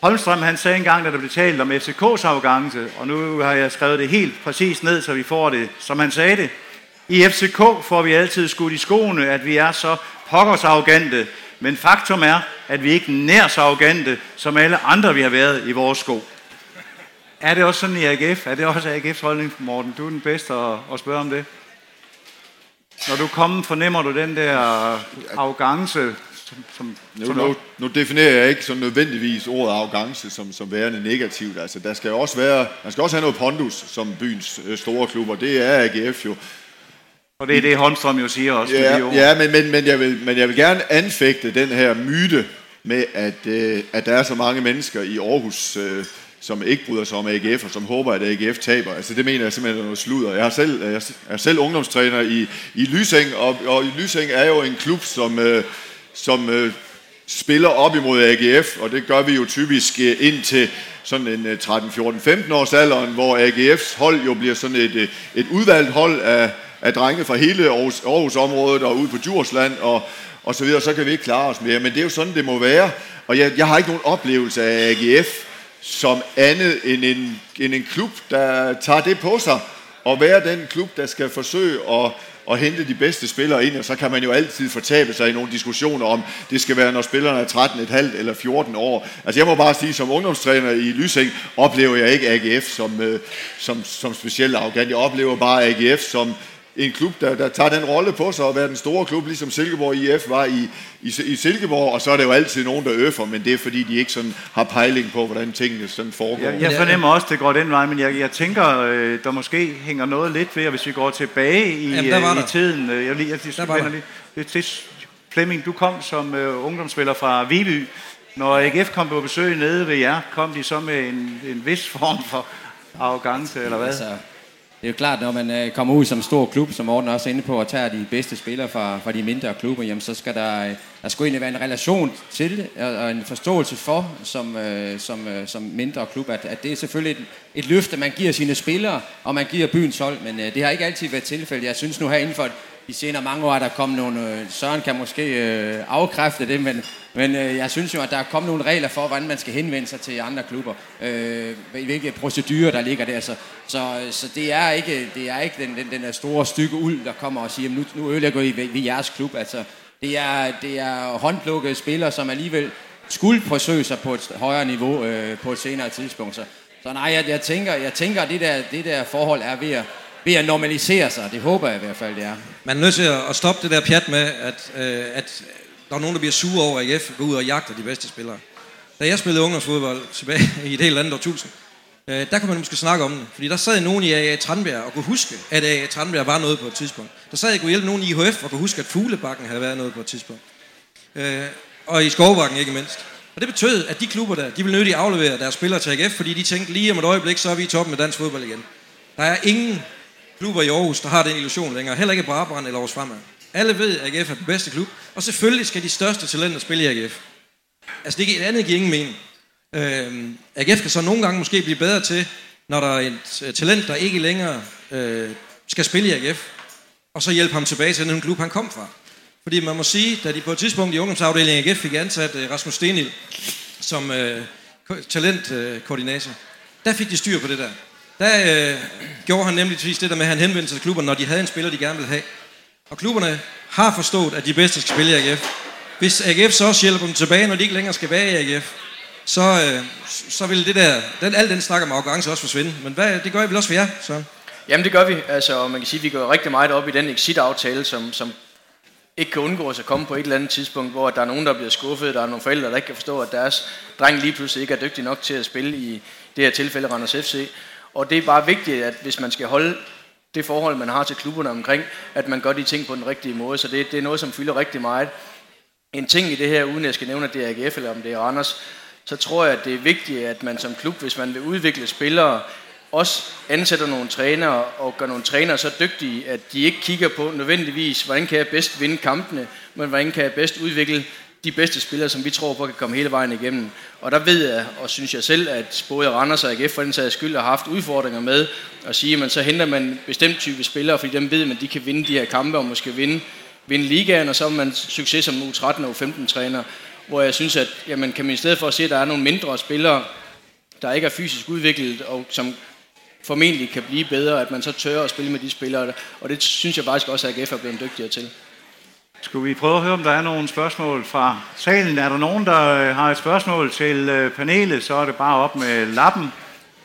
Holmstrøm han sagde engang, da der blev talt om FCK's arrogance, og nu har jeg skrevet det helt præcis ned, så vi får det, som han sagde det. I FCK får vi altid skudt i skoene, at vi er så pokkers arrogante, men faktum er, at vi ikke nær så arrogante, som alle andre, vi har været i vores sko. Er det også sådan i AGF? Er det også AGF's holdning, Morten? Du er den bedste at, at spørge om det. Når du kommer, fornemmer du den der arrogance, som, som, Nu, som nu, nu definerer jeg ikke sådan nødvendigvis ordet arrogance som, som værende negativt. Altså, der skal også være, man skal også have noget pondus som byens øh, store klubber. Det er AGF jo. og det er det, Holmstrøm jo siger også. med Ja, ord. ja men, men, men, jeg vil, men jeg vil gerne anfægte den her myte med, at, øh, at der er så mange mennesker i Aarhus, øh, som ikke bryder sig om AGF, og som håber, at AGF taber. Altså det mener jeg simpelthen er noget sludder. Jeg er selv, jeg er selv ungdomstræner i, i Lysing, og, og Lysing er jo en klub, som, øh, som øh, spiller op imod AGF, og det gør vi jo typisk øh, indtil sådan en 13, 14, 15 års alderen, hvor AGF's hold jo bliver sådan et, øh, et udvalgt hold af, af drenge fra hele Aarhus, Aarhus-området og ud på Djursland og, og så videre, så kan vi ikke klare os mere. Men det er jo sådan, det må være. Og jeg, jeg har ikke nogen oplevelse af AGF som andet end en, end en klub, der tager det på sig og være den klub, der skal forsøge at at hente de bedste spillere ind, og så kan man jo altid fortabe sig i nogle diskussioner om, det skal være, når spillerne er 13,5 eller 14 år. Altså jeg må bare sige, som ungdomstræner i Lysing, oplever jeg ikke AGF som, øh, som, som specielt arrogant. Jeg oplever bare AGF som en klub, der, der tager den rolle på sig at være den store klub, ligesom Silkeborg IF var i, i, i Silkeborg, og så er der jo altid nogen, der øffer, men det er fordi, de ikke sådan har pejling på, hvordan tingene sådan foregår. Jeg, jeg fornemmer også, at det går den vej, men jeg, jeg tænker, øh, der måske hænger noget lidt ved, hvis vi går tilbage i, Jamen, øh, i tiden. Øh, jeg, jeg, jeg, jeg, jeg lige, det, det, Flemming, du kom som uh, ungdomsspiller fra Viby. Når AGF kom på besøg nede ved jer, kom de så med en, en vis form for arrogance, eller hvad? Altså, det er jo klart, når man øh, kommer ud som stor klub, som Morten også er inde på, og tager de bedste spillere fra, fra de mindre klubber, jamen, så skal der, øh, der skal egentlig være en relation til og en forståelse for, som, øh, som, som mindre klub, at, at det er selvfølgelig et, et løft, at man giver sine spillere, og man giver byens hold, men det har ikke altid været tilfældet. Jeg synes nu her inden for de senere mange år, der kommet nogle, øh, Søren kan måske øh, afkræfte det, men, men øh, jeg synes jo, at der er kommet nogle regler for, hvordan man skal henvende sig til andre klubber, øh, hvilke procedurer, der ligger der, så, så, så det er ikke, det er ikke den, den, den der store stykke uld, der kommer og siger, nu, nu ødelægger I ved, ved jeres klub, altså det er, det er håndplukkede spillere, som alligevel skulle forsøge sig på et højere niveau øh, på et senere tidspunkt, så, så nej, jeg, jeg tænker, jeg tænker at det der, det der forhold er ved at, ved at normalisere sig. Det håber jeg i hvert fald, det er. Man er nødt til at stoppe det der pjat med, at, øh, at der er nogen, der bliver sure over, at AGF går ud og jagter de bedste spillere. Da jeg spillede ungdomsfodbold tilbage (laughs) i et helt andet årtusind, øh, der kunne man måske snakke om det. Fordi der sad nogen i AA Tranbjerg og kunne huske, at AA Tranbjerg var noget på et tidspunkt. Der sad jeg kunne hjælpe nogen i IHF og kunne huske, at Fuglebakken havde været noget på et tidspunkt. Øh, og i Skovbakken ikke mindst. Og det betød, at de klubber der, de ville nødigt aflevere deres spillere til AGF, fordi de tænkte lige om et øjeblik, så er vi i toppen med dansk fodbold igen. Der er ingen klubber i Aarhus, der har den illusion længere. Heller ikke Brabrand eller Aarhus Fremad. Alle ved, at AGF er den bedste klub, og selvfølgelig skal de største talenter spille i AGF. Altså det, et andet giver ingen mening. Øh, AGF kan så nogle gange måske blive bedre til, når der er et øh, talent, der ikke længere øh, skal spille i AGF, og så hjælpe ham tilbage til den klub, han kom fra. Fordi man må sige, da de på et tidspunkt i ungdomsafdelingen AGF fik ansat øh, Rasmus Stenil som øh, talentkoordinator, øh, der fik de styr på det der. Der øh, gjorde han nemlig det der med, at han henvendte sig til klubberne, når de havde en spiller, de gerne ville have. Og klubberne har forstået, at de bedste skal spille i AGF. Hvis AGF så også hjælper dem tilbage, når de ikke længere skal være i AGF, så, øh, så vil det der, den, al den snak om arrogance også forsvinde. Men hvad, det gør I vel også for jer, så? Jamen det gør vi. Altså, man kan sige, at vi går rigtig meget op i den exit-aftale, som, som ikke kan undgå at komme på et eller andet tidspunkt, hvor der er nogen, der bliver skuffet, der er nogle forældre, der ikke kan forstå, at deres dreng lige pludselig ikke er dygtig nok til at spille i det her tilfælde Randers FC. Og det er bare vigtigt, at hvis man skal holde det forhold, man har til klubberne omkring, at man gør de ting på den rigtige måde. Så det, det er noget, som fylder rigtig meget. En ting i det her, uden jeg skal nævne, at det er AGF eller om det er Randers, så tror jeg, at det er vigtigt, at man som klub, hvis man vil udvikle spillere, også ansætter nogle trænere og gør nogle trænere så dygtige, at de ikke kigger på nødvendigvis, hvordan kan jeg bedst vinde kampene, men hvordan kan jeg bedst udvikle de bedste spillere, som vi tror på kan komme hele vejen igennem. Og der ved jeg, og synes jeg selv, at både Randers og AGF for den sags skyld har haft udfordringer med at sige, at så henter man en bestemt type spillere, fordi dem ved man, de kan vinde de her kampe og måske vinde, vinde ligaen, og så er man succes som U13 og U15 træner, hvor jeg synes, at jamen, kan man i stedet for at se, at der er nogle mindre spillere, der ikke er fysisk udviklet, og som formentlig kan blive bedre, at man så tør at spille med de spillere, og det synes jeg faktisk også, at AGF er blevet dygtigere til. Skulle vi prøve at høre, om der er nogle spørgsmål fra salen? Er der nogen, der øh, har et spørgsmål til øh, panelet, så er det bare op med lappen,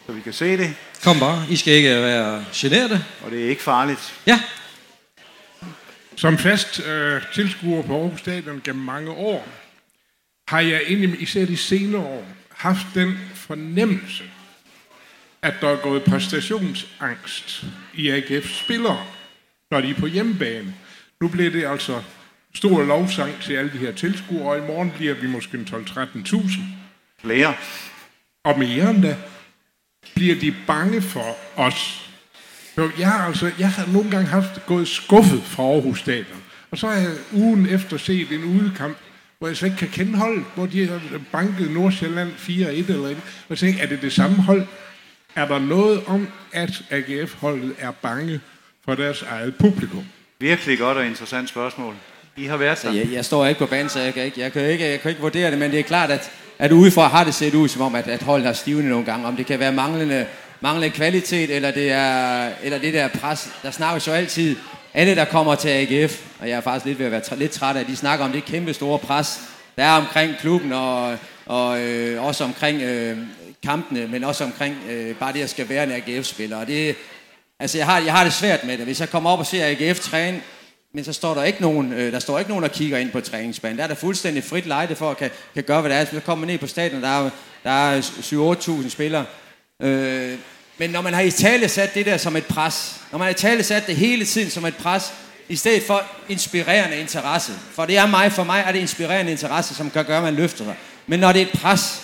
så vi kan se det. Kom bare, I skal ikke være generte. Og det er ikke farligt. Ja. Som fast øh, tilskuer på Aarhus Stadion gennem mange år, har jeg egentlig, især de senere år, haft den fornemmelse, at der er gået præstationsangst i AGF spillere, når de er på hjemmebane. Nu bliver det altså stor lovsang til alle de her tilskuere, og i morgen bliver vi måske 12-13.000. Flere. Og mere end da bliver de bange for os. Så jeg har, altså, jeg har nogle gange haft gået skuffet fra Aarhus Stadion. Og så har jeg ugen efter set en udekamp, hvor jeg så ikke kan kende holdet, hvor de har banket Nordsjælland 4-1 eller et. Og så tænker, er det det samme hold? Er der noget om, at AGF-holdet er bange for deres eget publikum? Virkelig godt og interessant spørgsmål. I har været der. Jeg, jeg står ikke på banen, så jeg kan ikke, jeg kan ikke, jeg kan ikke vurdere det, men det er klart, at, at udefra har det set ud som om, at, at holdet har stivnet nogle gange. Om det kan være manglende, manglende kvalitet, eller det er eller det der pres. Der snakkes jo altid, alle der kommer til AGF, og jeg er faktisk lidt ved at være træ, lidt træt af, at de snakker om det kæmpe store pres, der er omkring klubben, og, og øh, også omkring øh, kampene, men også omkring øh, bare det at skal være en AGF-spiller. Og det, altså jeg har, jeg har det svært med det. Hvis jeg kommer op og ser AGF træne, men så står der ikke nogen, øh, der står ikke nogen, der kigger ind på træningsbanen. Der er der fuldstændig frit lejde for at kan, kan gøre, hvad der er. Så kommer man ned på stadion, der er, der er 7-8.000 spillere. Øh, men når man har i tale sat det der som et pres, når man har i tale sat det hele tiden som et pres, i stedet for inspirerende interesse. For det er mig, for mig er det inspirerende interesse, som kan gøre, at man løfter sig. Men når det er et pres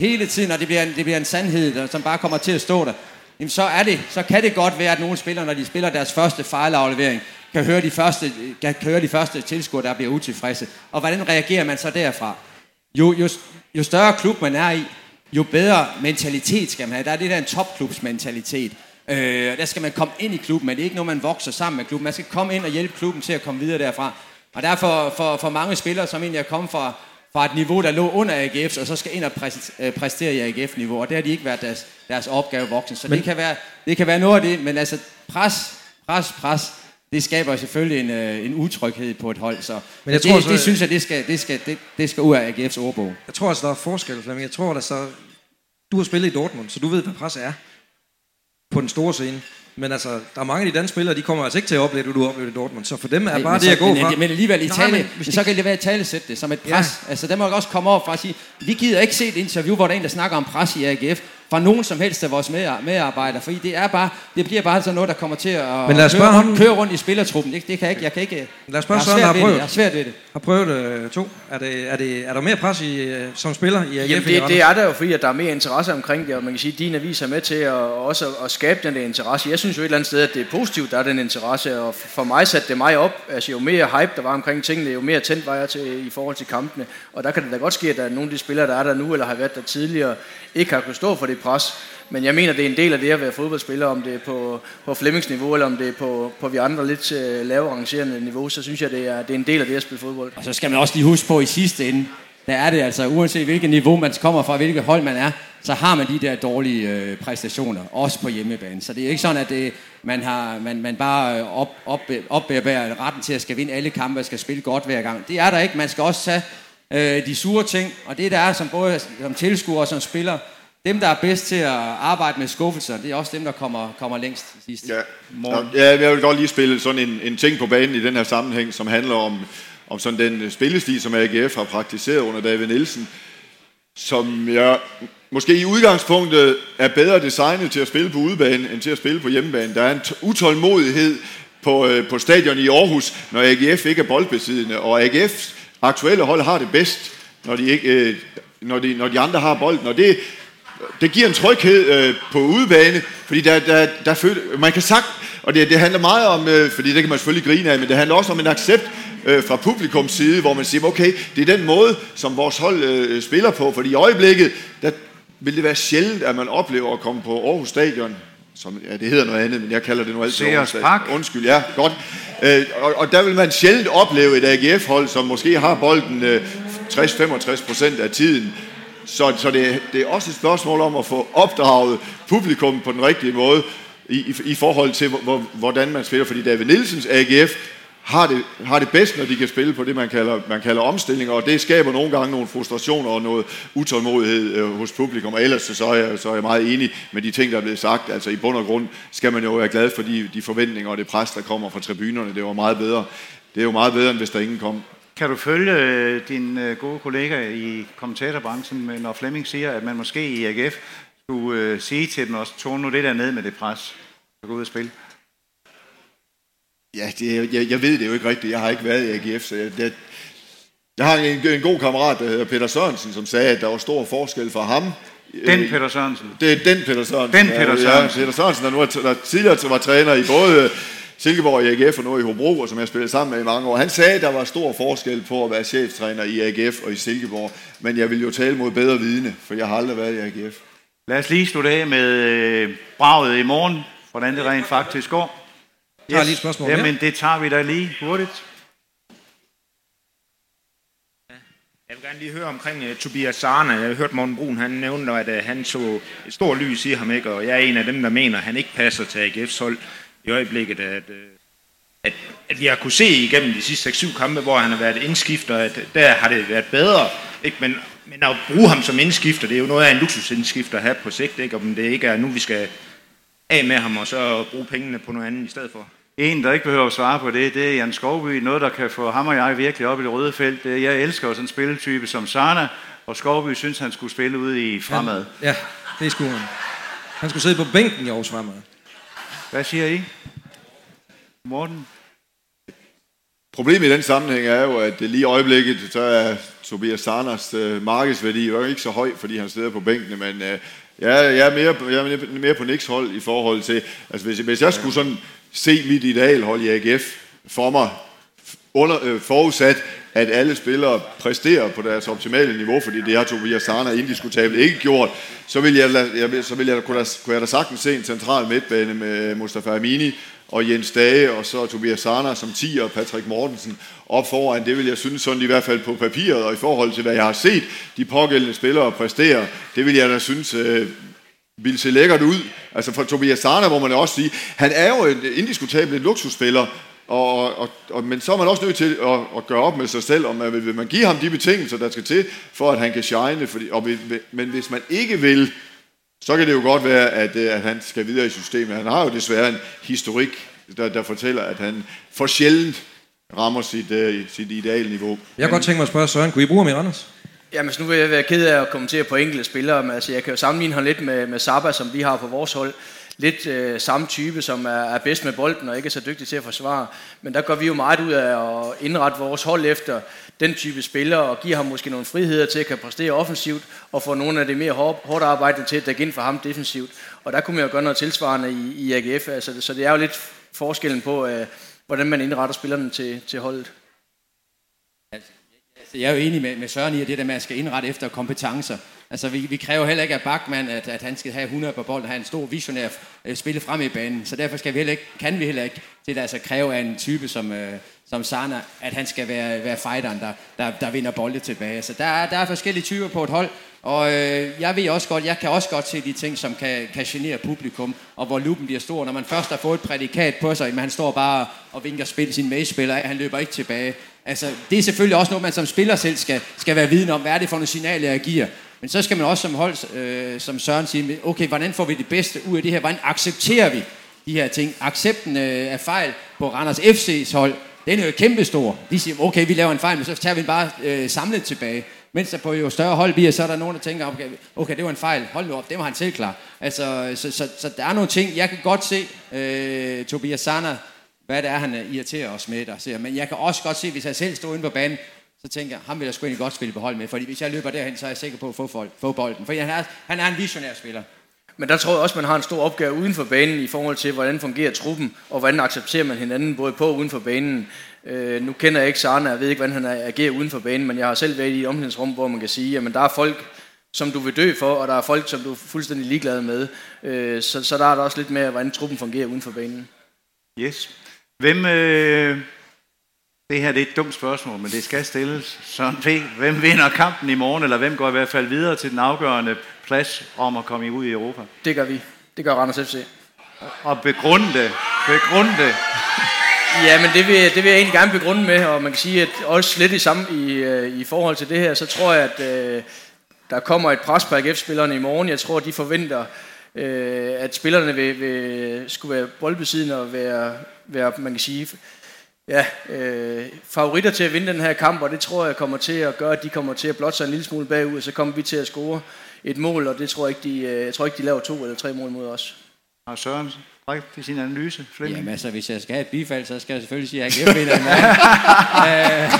hele tiden, og det bliver en, det bliver en sandhed, der, som bare kommer til at stå der, jamen så, er det, så kan det godt være, at nogle spillere, når de spiller deres første fejlaflevering, kan høre de første, kan høre de første tilskuere, der bliver utilfredse. Og hvordan reagerer man så derfra? Jo, jo, jo større klub man er i, jo bedre mentalitet skal man have. Der er det der en topklubsmentalitet. Øh, der skal man komme ind i klubben, men det er ikke noget, man vokser sammen med klubben. Man skal komme ind og hjælpe klubben til at komme videre derfra. Og derfor for, for mange spillere, som egentlig er kommet fra, fra et niveau, der lå under AGF, og så skal ind og øh, præstere i AGF-niveau, og det har de ikke været deres, deres opgave voksen. Så men, det, kan være, det kan være noget af det, men altså pres, pres, pres, det skaber selvfølgelig en, øh, en utryghed på et hold. Så men jeg det, tror, så, det synes jeg, det skal, det, skal, det, det skal ud af AGF's ordbog. Jeg tror altså, der er forskel, Flemming. Jeg tror, der så... Du har spillet i Dortmund, så du ved, hvad pres er på den store scene. Men altså, der er mange af de danske spillere, de kommer altså ikke til at opleve det, du oplever i Dortmund. Så for dem er bare det at gå fra... Men alligevel i tale, men, så kan det være at tale sætte det som et pres. Ja. Altså, der må også komme op fra at sige, vi gider ikke se et interview, hvor der er en, der snakker om pres i AGF fra nogen som helst af vores medarbejdere, fordi det er bare, det bliver bare sådan noget, der kommer til at Men lad os køre, ham. køre rundt i spillertruppen. Det, det kan jeg ikke, jeg kan ikke, lad os spørge Søren, har prøvet, det. jeg har svært ved det. Har prøvet uh, to. Er, det, er, det, er der mere pres i, uh, som spiller i AGF? Jamen det, det er der jo, fordi at der er mere interesse omkring det, og man kan sige, at din avis er med til at, også at skabe den der interesse. Jeg synes jo et eller andet sted, at det er positivt, der er den interesse, og for mig satte det mig op. Altså jo mere hype der var omkring tingene, jo mere tændt var jeg til, i forhold til kampene. Og der kan det da godt ske, at der er nogle af de spillere, der er der nu, eller har været der tidligere, ikke har kunnet stå for det pres. Men jeg mener, det er en del af det at være fodboldspiller, om det er på, på Flemmings niveau, eller om det er på, på vi andre lidt øh, lavere rangerende niveau, så synes jeg, det er, det er en del af det at spille fodbold. Og så skal man også lige huske på, i sidste ende, der er det altså, uanset hvilket niveau man kommer fra, hvilket hold man er, så har man de der dårlige øh, præstationer, også på hjemmebane. Så det er ikke sådan, at det, man, har, man, man bare øh, op, op, opbærer retten til at skal vinde alle kampe og skal spille godt hver gang. Det er der ikke. Man skal også tage øh, de sure ting, og det der er som både som tilskuer og som spiller, dem, der er bedst til at arbejde med skuffelser, det er også dem, der kommer, kommer længst sidst. Ja. ja, jeg vil godt lige spille sådan en, en ting på banen i den her sammenhæng, som handler om, om sådan den spillestil, som AGF har praktiseret under David Nielsen, som jeg måske i udgangspunktet er bedre designet til at spille på udebane, end til at spille på hjemmebane. Der er en utålmodighed på, øh, på stadion i Aarhus, når AGF ikke er boldbesiddende, og AGF's aktuelle hold har det bedst, når de, ikke, øh, når de, når de andre har bolden, og det, det giver en tryghed øh, på udebane, fordi der, der, der føler, man kan sagt, og det, det handler meget om, øh, fordi det kan man selvfølgelig grine af, men det handler også om en accept øh, fra publikums side, hvor man siger, okay, det er den måde, som vores hold øh, spiller på, fordi i øjeblikket, der vil det være sjældent, at man oplever at komme på Aarhus Stadion, som, ja, det hedder noget andet, men jeg kalder det nu altid Aarhus Stadion. Undskyld, ja, godt. Øh, og, og der vil man sjældent opleve et AGF-hold, som måske har bolden øh, 60-65 procent af tiden, så, så det, det er også et spørgsmål om at få opdraget publikum på den rigtige måde i, i, i forhold til, hvor, hvordan man spiller. Fordi David Nielsens AGF har det, har det bedst, når de kan spille på det, man kalder, man kalder omstilling, og det skaber nogle gange nogle frustrationer og noget utålmodighed øh, hos publikum, og ellers så er, jeg, så er jeg meget enig med de ting, der er blevet sagt. Altså i bund og grund skal man jo være glad for de, de forventninger og det pres, der kommer fra tribunerne. Det var meget bedre. Det er jo meget bedre, end hvis der ingen kom. Kan du følge øh, din øh, gode kollega i kommentatorbranchen, når Flemming siger, at man måske i AGF skulle øh, sige til dem også, tone nu det der ned med det pres, og gå ud og spille? Ja, det, jeg, jeg ved det jo ikke rigtigt. Jeg har ikke været i AGF, så jeg, det, jeg har en, en god kammerat, der hedder Peter Sørensen, som sagde, at der var stor forskel for ham. Den Peter Sørensen? Det er den Peter Sørensen. Den Peter Sørensen. Ja, Peter Sørensen, der, nu er, der tidligere var træner i både Silkeborg i AGF og nu i Hobro, og som jeg spillede sammen med i mange år. Han sagde, at der var stor forskel på at være cheftræner i AGF og i Silkeborg. Men jeg vil jo tale mod bedre vidne, for jeg har aldrig været i AGF. Lad os lige slutte af med øh, braget i morgen, hvordan det rent faktisk går. Jeg har lige et spørgsmål. Jamen, det tager vi da lige hurtigt. Jeg vil gerne lige høre omkring uh, Tobias Sarne. Jeg har hørt Morten Brun, han nævnte, at uh, han så et stort lys i ham, ikke? og jeg er en af dem, der mener, at han ikke passer til AGF's hold i øjeblikket. At, uh, at, at vi har kunne se igennem de sidste 6-7 kampe, hvor han har været indskifter, at der har det været bedre. Ikke? Men, men at bruge ham som indskifter, det er jo noget af en luksusindskifter at have på sigt, ikke? om det ikke er nu, vi skal af med ham, og så bruge pengene på noget andet i stedet for. En, der ikke behøver at svare på det, det er Jan Skovby. Noget, der kan få ham og jeg virkelig op i det røde felt. Det er, jeg elsker jo sådan en spilletype som Sarna, og Skovby synes, han skulle spille ude i fremad. Ja, det skulle han. Han skulle sidde på bænken i Aarhus fremad. Hvad siger I? Morten? Problemet i den sammenhæng er jo, at lige i øjeblikket, så er Tobias Sarners øh, markedsværdi jo ikke så høj, fordi han sidder på bænkene, men øh, jeg, jeg, er mere, jeg er mere på Niks hold i forhold til, altså hvis, hvis jeg skulle sådan se mit idealhold i AGF for mig, under, øh, forudsat, at alle spillere præsterer på deres optimale niveau, fordi det har Tobias Sarner indiskutabelt ikke gjort, så vil jeg, jeg, så vil jeg, kunne, kunne jeg da sagtens se en central midtbane med Mustafa Amini og Jens Dage, og så Tobias Sarner som 10 og Patrick Mortensen op foran. Det vil jeg synes sådan i hvert fald på papiret, og i forhold til hvad jeg har set de pågældende spillere præstere, det vil jeg da synes øh, ville se lækkert ud. Altså for Tobias Sarner, hvor man også sige, han er jo en indiskutabel luksusspiller, og, og, og, men så er man også nødt til at, at gøre op med sig selv, om man vil, vil man give ham de betingelser, der skal til, for at han kan shine. Fordi, og, men hvis man ikke vil, så kan det jo godt være, at, øh, at han skal videre i systemet. Han har jo desværre en historik, der, der fortæller, at han for sjældent rammer sit, uh, sit ideale niveau. Jeg kan godt tænke mig at spørge Søren, kunne I bruge ham i Randers? Jamen, så nu vil jeg være ked af at kommentere på enkelte spillere, men altså, jeg kan jo sammenligne ham lidt med, med Saba, som vi har på vores hold. Lidt øh, samme type, som er, er bedst med bolden og ikke er så dygtig til at forsvare. Men der går vi jo meget ud af at indrette vores hold efter den type spiller og give ham måske nogle friheder til at kan præstere offensivt, og få nogle af det mere hårdt, hårdt arbejde til at dække ind for ham defensivt. Og der kunne man jo gøre noget tilsvarende i, i AGF, altså, så det er jo lidt forskellen på, øh, hvordan man indretter spillerne til, til holdet. Altså, jeg er jo enig med, med Søren i, at det der med, at skal indrette efter kompetencer. Altså, vi, vi kræver heller ikke af Bachmann, at, at han skal have 100 på bolden have en stor visionær øh, spille frem i banen. Så derfor skal vi heller ikke, kan vi heller ikke det der altså kræve af en type som, øh, som Sana, at han skal være, være fighteren, der, der, der vinder bolde tilbage. Så der er, der er forskellige typer på et hold, og øh, jeg ved også godt, jeg kan også godt se de ting, som kan, kan genere publikum, og hvor lupen bliver stor. Når man først har fået et prædikat på sig, men han står bare og vinker spil sin medspiller, han løber ikke tilbage. Altså, det er selvfølgelig også noget, man som spiller selv skal, skal være viden om. Hvad er det for nogle signaler, jeg giver? Men så skal man også som hold, øh, som Søren siger, okay, hvordan får vi det bedste ud af det her? Hvordan accepterer vi de her ting? Accepten øh, af fejl på Randers FC's hold, den er jo kæmpestor. De siger, okay, vi laver en fejl, men så tager vi den bare øh, samlet tilbage. Mens der på jo større hold bliver, så er der nogen, der tænker, okay, okay det var en fejl, hold nu op, det var han selv klar. Altså, så, så, så der er nogle ting, jeg kan godt se, øh, Tobias Sana, hvad det er, han irriterer os med, der ser. Men jeg kan også godt se, hvis jeg selv stod inde på banen, så tænker jeg, ham vil jeg sgu egentlig godt spille på hold med, fordi hvis jeg løber derhen, så er jeg sikker på at få, folk, få bolden. For han er, han er en visionær spiller. Men der tror jeg også, man har en stor opgave uden for banen i forhold til, hvordan fungerer truppen, og hvordan accepterer man hinanden både på og uden for banen. Øh, nu kender jeg ikke Sarne, jeg ved ikke, hvordan han agerer uden for banen, men jeg har selv været i et omklædningsrum, hvor man kan sige, at der er folk, som du vil dø for, og der er folk, som du er fuldstændig ligeglad med. Øh, så, så der er der også lidt mere, hvordan truppen fungerer uden for banen. Yes. Hvem, øh, det her det er et dumt spørgsmål, men det skal stilles. Søren P. Hvem vinder kampen i morgen, eller hvem går i hvert fald videre til den afgørende plads om at komme ud i Europa? Det gør vi. Det gør Randers FC. Og begrunde det. Begrunde det. Ja, men det vil, det vil jeg egentlig gerne begrunde med, og man kan sige, at også lidt i, samme, i, øh, i forhold til det her, så tror jeg, at øh, der kommer et pres på AGF-spillerne i morgen. Jeg tror, at de forventer, øh, at spillerne vil, vil skulle være boldbesiddende og være, være, man kan sige, ja, øh, favoritter til at vinde den her kamp, og det tror jeg kommer til at gøre, at de kommer til at blotte sig en lille smule bagud, og så kommer vi til at score et mål, og det tror jeg ikke, de, øh, jeg tror ikke, de laver to eller tre mål mod os. Og Søren, til sin analyse. Flemming. Jamen altså, hvis jeg skal have et bifald, så skal jeg selvfølgelig sige, at jeg kan vinder i morgen. (laughs) Øh,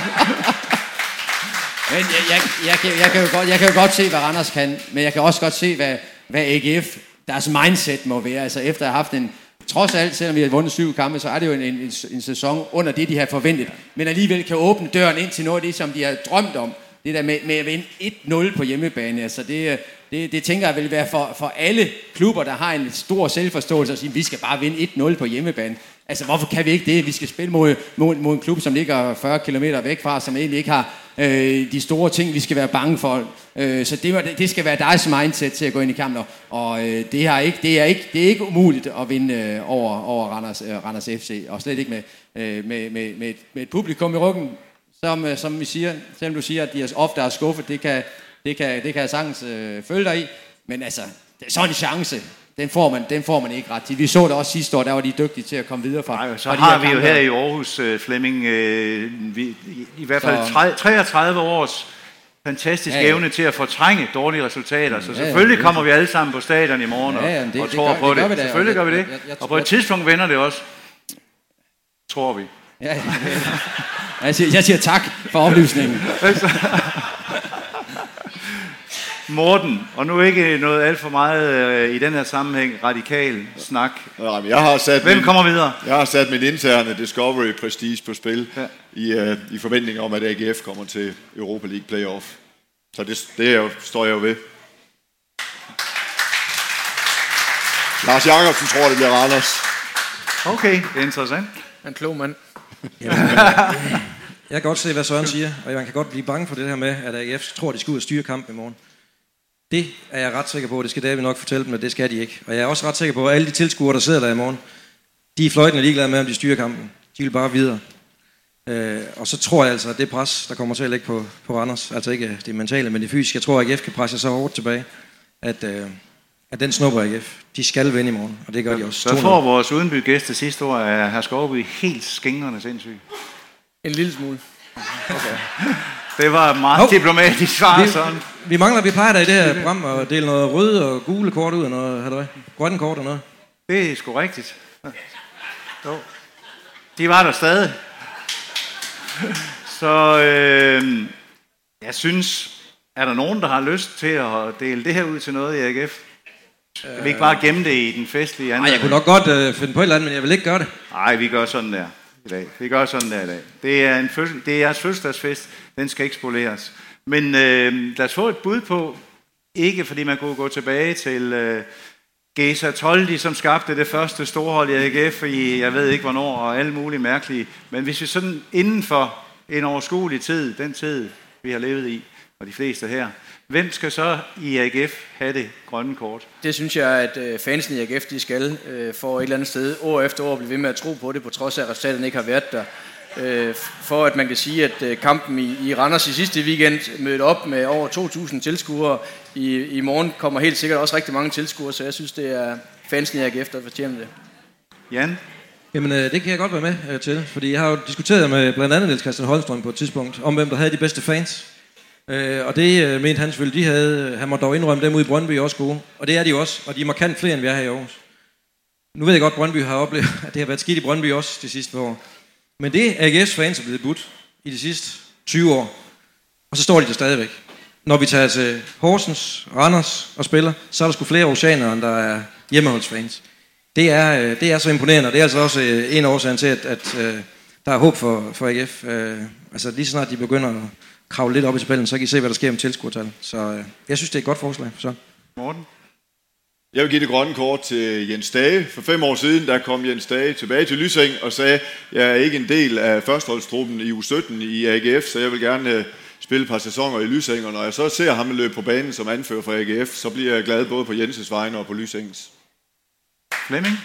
men jeg, jeg, jeg, jeg, jeg, kan jo godt, jeg kan jo godt se, hvad Randers kan, men jeg kan også godt se, hvad, hvad AGF, deres mindset må være. Altså efter at have haft en trods alt, selvom vi har vundet syv kampe, så er det jo en, en, en sæson under det, de har forventet. Men alligevel kan åbne døren ind til noget af det, som de har drømt om. Det der med, med at vinde 1-0 på hjemmebane, altså det, det, det tænker jeg vil være for, for alle klubber, der har en stor selvforståelse og sige, vi skal bare vinde 1-0 på hjemmebane. Altså, hvorfor kan vi ikke det? Vi skal spille mod, mod, mod en klub, som ligger 40 km væk fra, som egentlig ikke har øh, de store ting, vi skal være bange for. Øh, så det, det skal være deres mindset til at gå ind i kampen. Og øh, det, er ikke, det, er ikke, det er ikke umuligt at vinde øh, over, over Randers, øh, Randers FC. Og slet ikke med, øh, med, med, med, et, med et publikum i ryggen, som, øh, som vi siger, selvom du siger, at de ofte er skuffet, det kan, det kan, det kan jeg sagtens øh, følge dig i. Men altså, sådan en chance, den får, man, den får man ikke ret til. Vi så det også sidste år, der var de dygtige til at komme videre fra. Nej, så har vi jo her i Aarhus, Flemming, uh, vi, i, i hvert fald så... 33 års fantastisk ja, ja. evne til at fortrænge dårlige resultater. Så selvfølgelig ja, ja, kommer vi alle sammen på stadion i morgen ja, ja, det, og tror det gør, på det. det. Selvfølgelig gør vi det. Jeg, jeg, jeg, og på et tidspunkt vender det også. Tror vi. Ja, ja. Jeg, siger, jeg siger tak for oplysningen. (laughs) Morten, og nu ikke noget alt for meget øh, i den her sammenhæng radikal snak. Ja, jeg har sat Hvem min, kommer videre? Jeg har sat min interne Discovery Prestige på spil ja. i, øh, i forventning om, at AGF kommer til Europa League Playoff. Så det, det er jo, står jeg jo ved. Lars Jakobsen tror, det bliver Randers. Okay, det er interessant. En klog mand. (laughs) jeg kan godt se, hvad Søren siger, og man kan godt blive bange for det her med, at AGF tror, de skal ud og styre kampen i morgen. Det er jeg ret sikker på, det skal David nok fortælle dem, at det skal de ikke. Og jeg er også ret sikker på, at alle de tilskuere, der sidder der i morgen, de er fløjtende ligeglade med, om de styrer kampen. De vil bare videre. Øh, og så tror jeg altså, at det pres, der kommer til at ligge på, på Randers, altså ikke det mentale, men det fysiske, jeg tror, at AGF kan presse så hårdt tilbage, at, øh, at den snupper AGF. De skal vinde i morgen, og det gør de også. Så får vores udenby gæst sidste år af Herr Skovby helt skængrende sindssygt. En lille smule. Okay. Det var meget oh. diplomatisk svar, vi, sådan. Vi mangler, vi plejer da i det her program at dele noget røde og gule kort ud, og noget, eller hvad? Grønne kort og noget. Det er sgu rigtigt. Jo. De var der stadig. Så øh, jeg synes, er der nogen, der har lyst til at dele det her ud til noget i AGF? Jeg vil ikke bare gemme det i den festlige anden. Nej, jeg kunne nok godt øh, finde på et eller andet, men jeg vil ikke gøre det. Nej, vi gør sådan der i dag. Vi gør sådan der i dag. Det er, en fødsel, det er jeres fødselsdagsfest. Den skal ikke spoleres. Men øh, lad os få et bud på, ikke fordi man kunne gå tilbage til øh, Gesa Toldi, som skabte det første storhold i AGF i, jeg ved ikke hvornår, og alle mulige mærkelige. Men hvis vi sådan inden for en overskuelig tid, den tid, vi har levet i, og de fleste her, Hvem skal så i AGF have det grønne kort? Det synes jeg, at øh, fansen i AGF de skal øh, for et eller andet sted år efter år blive ved med at tro på det, på trods af at resultaterne ikke har været der. Øh, for at man kan sige, at kampen i, Randers i sidste weekend mødte op med over 2.000 tilskuere. I, I morgen kommer helt sikkert også rigtig mange tilskuere, så jeg synes, det er fansen i AGF, der fortjener det. Jan? Jamen, det kan jeg godt være med til, fordi jeg har jo diskuteret med blandt andet Niels Christian Holmstrøm på et tidspunkt, om hvem der havde de bedste fans. Øh, og det øh, mente han selvfølgelig, de havde, øh, han må dog indrømme dem ude i Brøndby også gode. Og det er de også, og de er markant flere, end vi er her i Aarhus. Nu ved jeg godt, at Brøndby har oplevet, (laughs) at det har været skidt i Brøndby også de sidste år. Men det er AGF's fans er blevet budt i de sidste 20 år. Og så står de der stadigvæk. Når vi tager til Horsens, Randers og spiller, så er der sgu flere oceaner, end der er hjemmeholdsfans. Det er, øh, det er så imponerende, og det er altså også øh, en årsag til, at, at, øh, der er håb for, for AGF. Øh, altså lige så snart de begynder at kravle lidt op i tabellen, så kan I se, hvad der sker med tilskuertal. Så øh, jeg synes, det er et godt forslag. Så. Morten? Jeg vil give det grønne kort til Jens Dage. For fem år siden, der kom Jens Dage tilbage til Lysing og sagde, jeg er ikke en del af førsteholdstruppen i U17 i AGF, så jeg vil gerne øh, spille et par sæsoner i Lysing. Og når jeg så ser ham løbe på banen som anfører for AGF, så bliver jeg glad både på Jenses vegne og på Lysings. Flemming?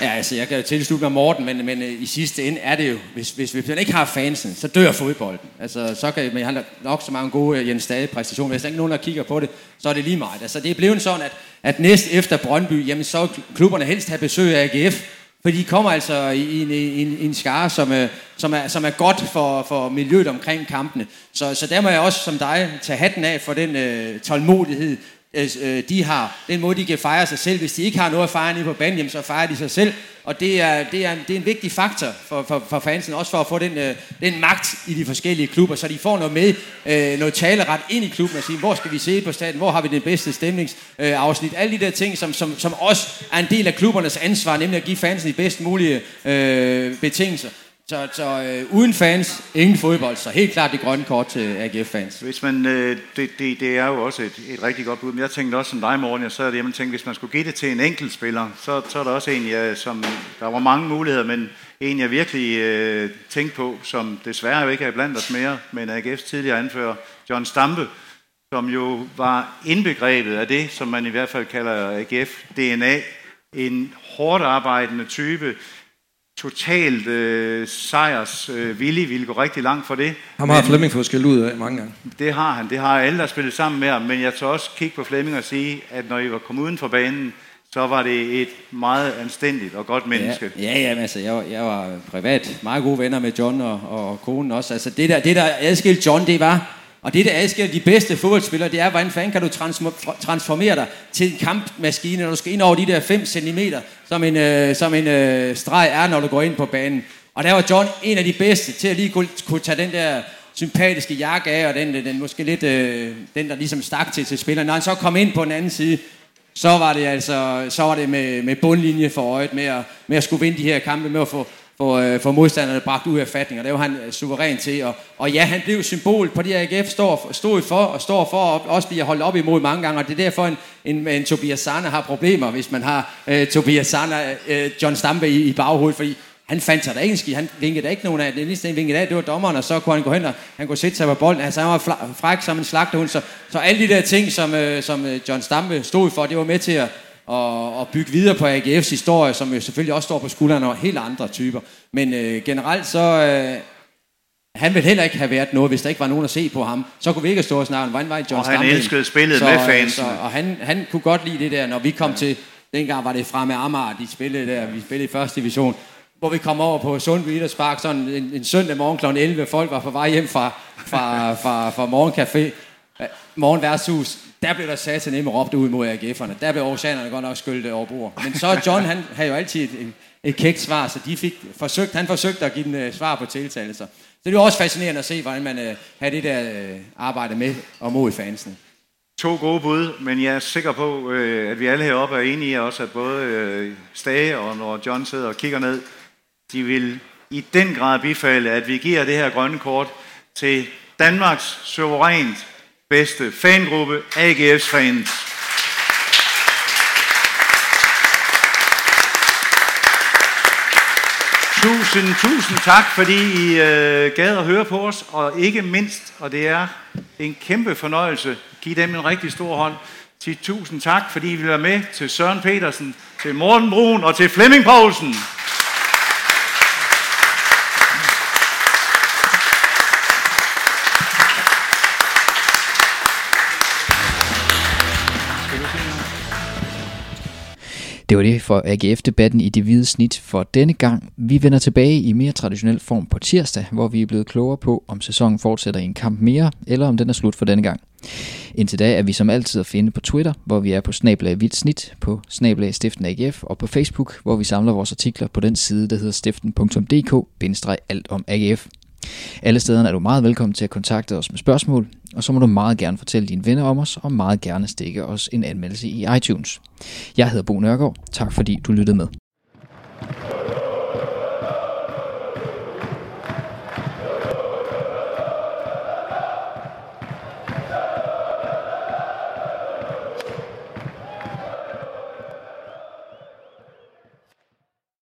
Ja, altså, jeg kan jo tilslutte mig Morten, men, men øh, i sidste ende er det jo, hvis, hvis, hvis man ikke har fansen, så dør fodbolden. Altså, så kan man have nok så mange gode øh, Jens Stade præstationer. Hvis der ikke er nogen, der kigger på det, så er det lige meget. Altså, det er blevet sådan, at, at næst efter Brøndby, jamen, så klubberne helst have besøg af AGF, for de kommer altså i, i, i, en, i en skare, som, øh, som, er, som er godt for, for miljøet omkring kampene. Så, så der må jeg også som dig tage hatten af for den øh, tålmodighed, Øh, øh, de har, den måde, de kan fejre sig selv. Hvis de ikke har noget at fejre nede på banen, jamen, så fejrer de sig selv. Og det er, det er, en, det er en vigtig faktor for, for, for fansen, også for at få den, øh, den magt i de forskellige klubber, så de får noget med, øh, noget taleret ind i klubben og sige, hvor skal vi se på staten, hvor har vi den bedste stemningsafsnit, øh, alle de der ting, som, som, som også er en del af klubbernes ansvar, nemlig at give fansen de bedst mulige øh, betingelser. Så, så øh, uden fans, ingen fodbold. Så helt klart det grønne kort til AGF-fans. Hvis man, øh, det, det, det er jo også et, et rigtig godt bud. Men jeg tænkte også som dig, morgen, jeg sad hjemme og tænkte, hvis man skulle give det til en enkelt spiller, så, så er der også en, jeg, som, der var mange muligheder, men en jeg virkelig øh, tænkte på, som desværre jo ikke er blandt os mere, men AGF's tidligere anfører, John Stampe, som jo var indbegrebet af det, som man i hvert fald kalder AGF-DNA. En hårdt arbejdende type, totalt øh, sejrs øh, villig, ville gå rigtig langt for det. Han har Flemming fået skældt ud af mange gange. Det har han. Det har alle, der spillet sammen med ham. Men jeg tager også kigge på Flemming og sige, at når I var kommet uden for banen, så var det et meget anstændigt og godt menneske. Ja, ja, ja altså, jeg, var, jeg var privat meget gode venner med John og, og konen også. Altså, det der, det der adskilte John, det var, og det, der adskiller de bedste fodboldspillere, det er, hvordan fanden kan du transformere dig til en kampmaskine, når du skal ind over de der 5 cm, som en, øh, som en øh, streg er, når du går ind på banen. Og der var John en af de bedste til at lige kunne, kunne tage den der sympatiske jakke af, og den, øh, den måske lidt, øh, den der ligesom stak til til spilleren. Når han så kom ind på den anden side, så var det altså, så var det med, med bundlinje for øjet, med at, med at skulle vinde de her kampe, med at få, for, øh, for modstanderne bragt ud af fatning, og det var han øh, suveræn til. Og, og ja, han blev symbol på det, AGF står, stod for, og står for, og også bliver holdt op imod mange gange, og det er derfor, en, en, en Tobias Sana har problemer, hvis man har øh, Tobias Sana, øh, John Stampe i, i baghovedet, fordi han fandt sig da ikke en. Han vinkede da ikke nogen af. Det eneste, han vinkede af, det var dommeren, og så kunne han gå hen og han kunne sætte sig på bolden. Altså, han var fræk som en slagtehund. Så, så alle de der ting, som, øh, som øh, John Stampe stod for, det var med til at, og, og bygge videre på AGF's historie, som jo selvfølgelig også står på skuldrene af helt andre typer. Men øh, generelt så... Øh, han ville heller ikke have været noget, hvis der ikke var nogen at se på ham. Så kunne vi ikke stå og snakke, hvordan var John Og han elskede spillet så, med fans. Så, og han, han kunne godt lide det der, når vi kom ja. til, dengang var det fra med Amager, de spillede der, vi spillede i første division, hvor vi kom over på Sundby Idrætspark sådan en, en søndag morgen kl. 11, folk var på vej hjem fra, fra, fra, fra morgencafé, morgenværtshus, der blev der sat til nemme råbt ud mod AGF'erne. Der blev oceanerne godt nok skyldt over bord. Men så John, han havde jo altid et, et kægt svar, så de fik forsøgt, han forsøgte at give den uh, svar på tiltalelser. Så det er også fascinerende at se, hvordan man uh, havde det der uh, arbejde med og mod fansene. To gode bud, men jeg er sikker på, uh, at vi alle heroppe er enige i også, at både uh, Stage og når John sidder og kigger ned, de vil i den grad bifalde, at vi giver det her grønne kort til Danmarks suverænt bedste fangruppe, AGF's fans. Tusind, tusind tak, fordi I øh, gad at høre på os, og ikke mindst, og det er en kæmpe fornøjelse, give dem en rigtig stor hånd. Til tusind tak, fordi I vil være med til Søren Petersen, til Morten Brun og til Flemming Poulsen. Det var det for AGF-debatten i det hvide snit for denne gang. Vi vender tilbage i mere traditionel form på tirsdag, hvor vi er blevet klogere på, om sæsonen fortsætter i en kamp mere, eller om den er slut for denne gang. Indtil da er vi som altid at finde på Twitter, hvor vi er på snablag hvidt snit, på snablag stiften AGF, og på Facebook, hvor vi samler vores artikler på den side, der hedder stiften.dk-alt om AGF. Alle stederne er du meget velkommen til at kontakte os med spørgsmål, og så må du meget gerne fortælle dine venner om os, og meget gerne stikke os en anmeldelse i iTunes. Jeg hedder Bo Nørgaard. Tak fordi du lyttede med.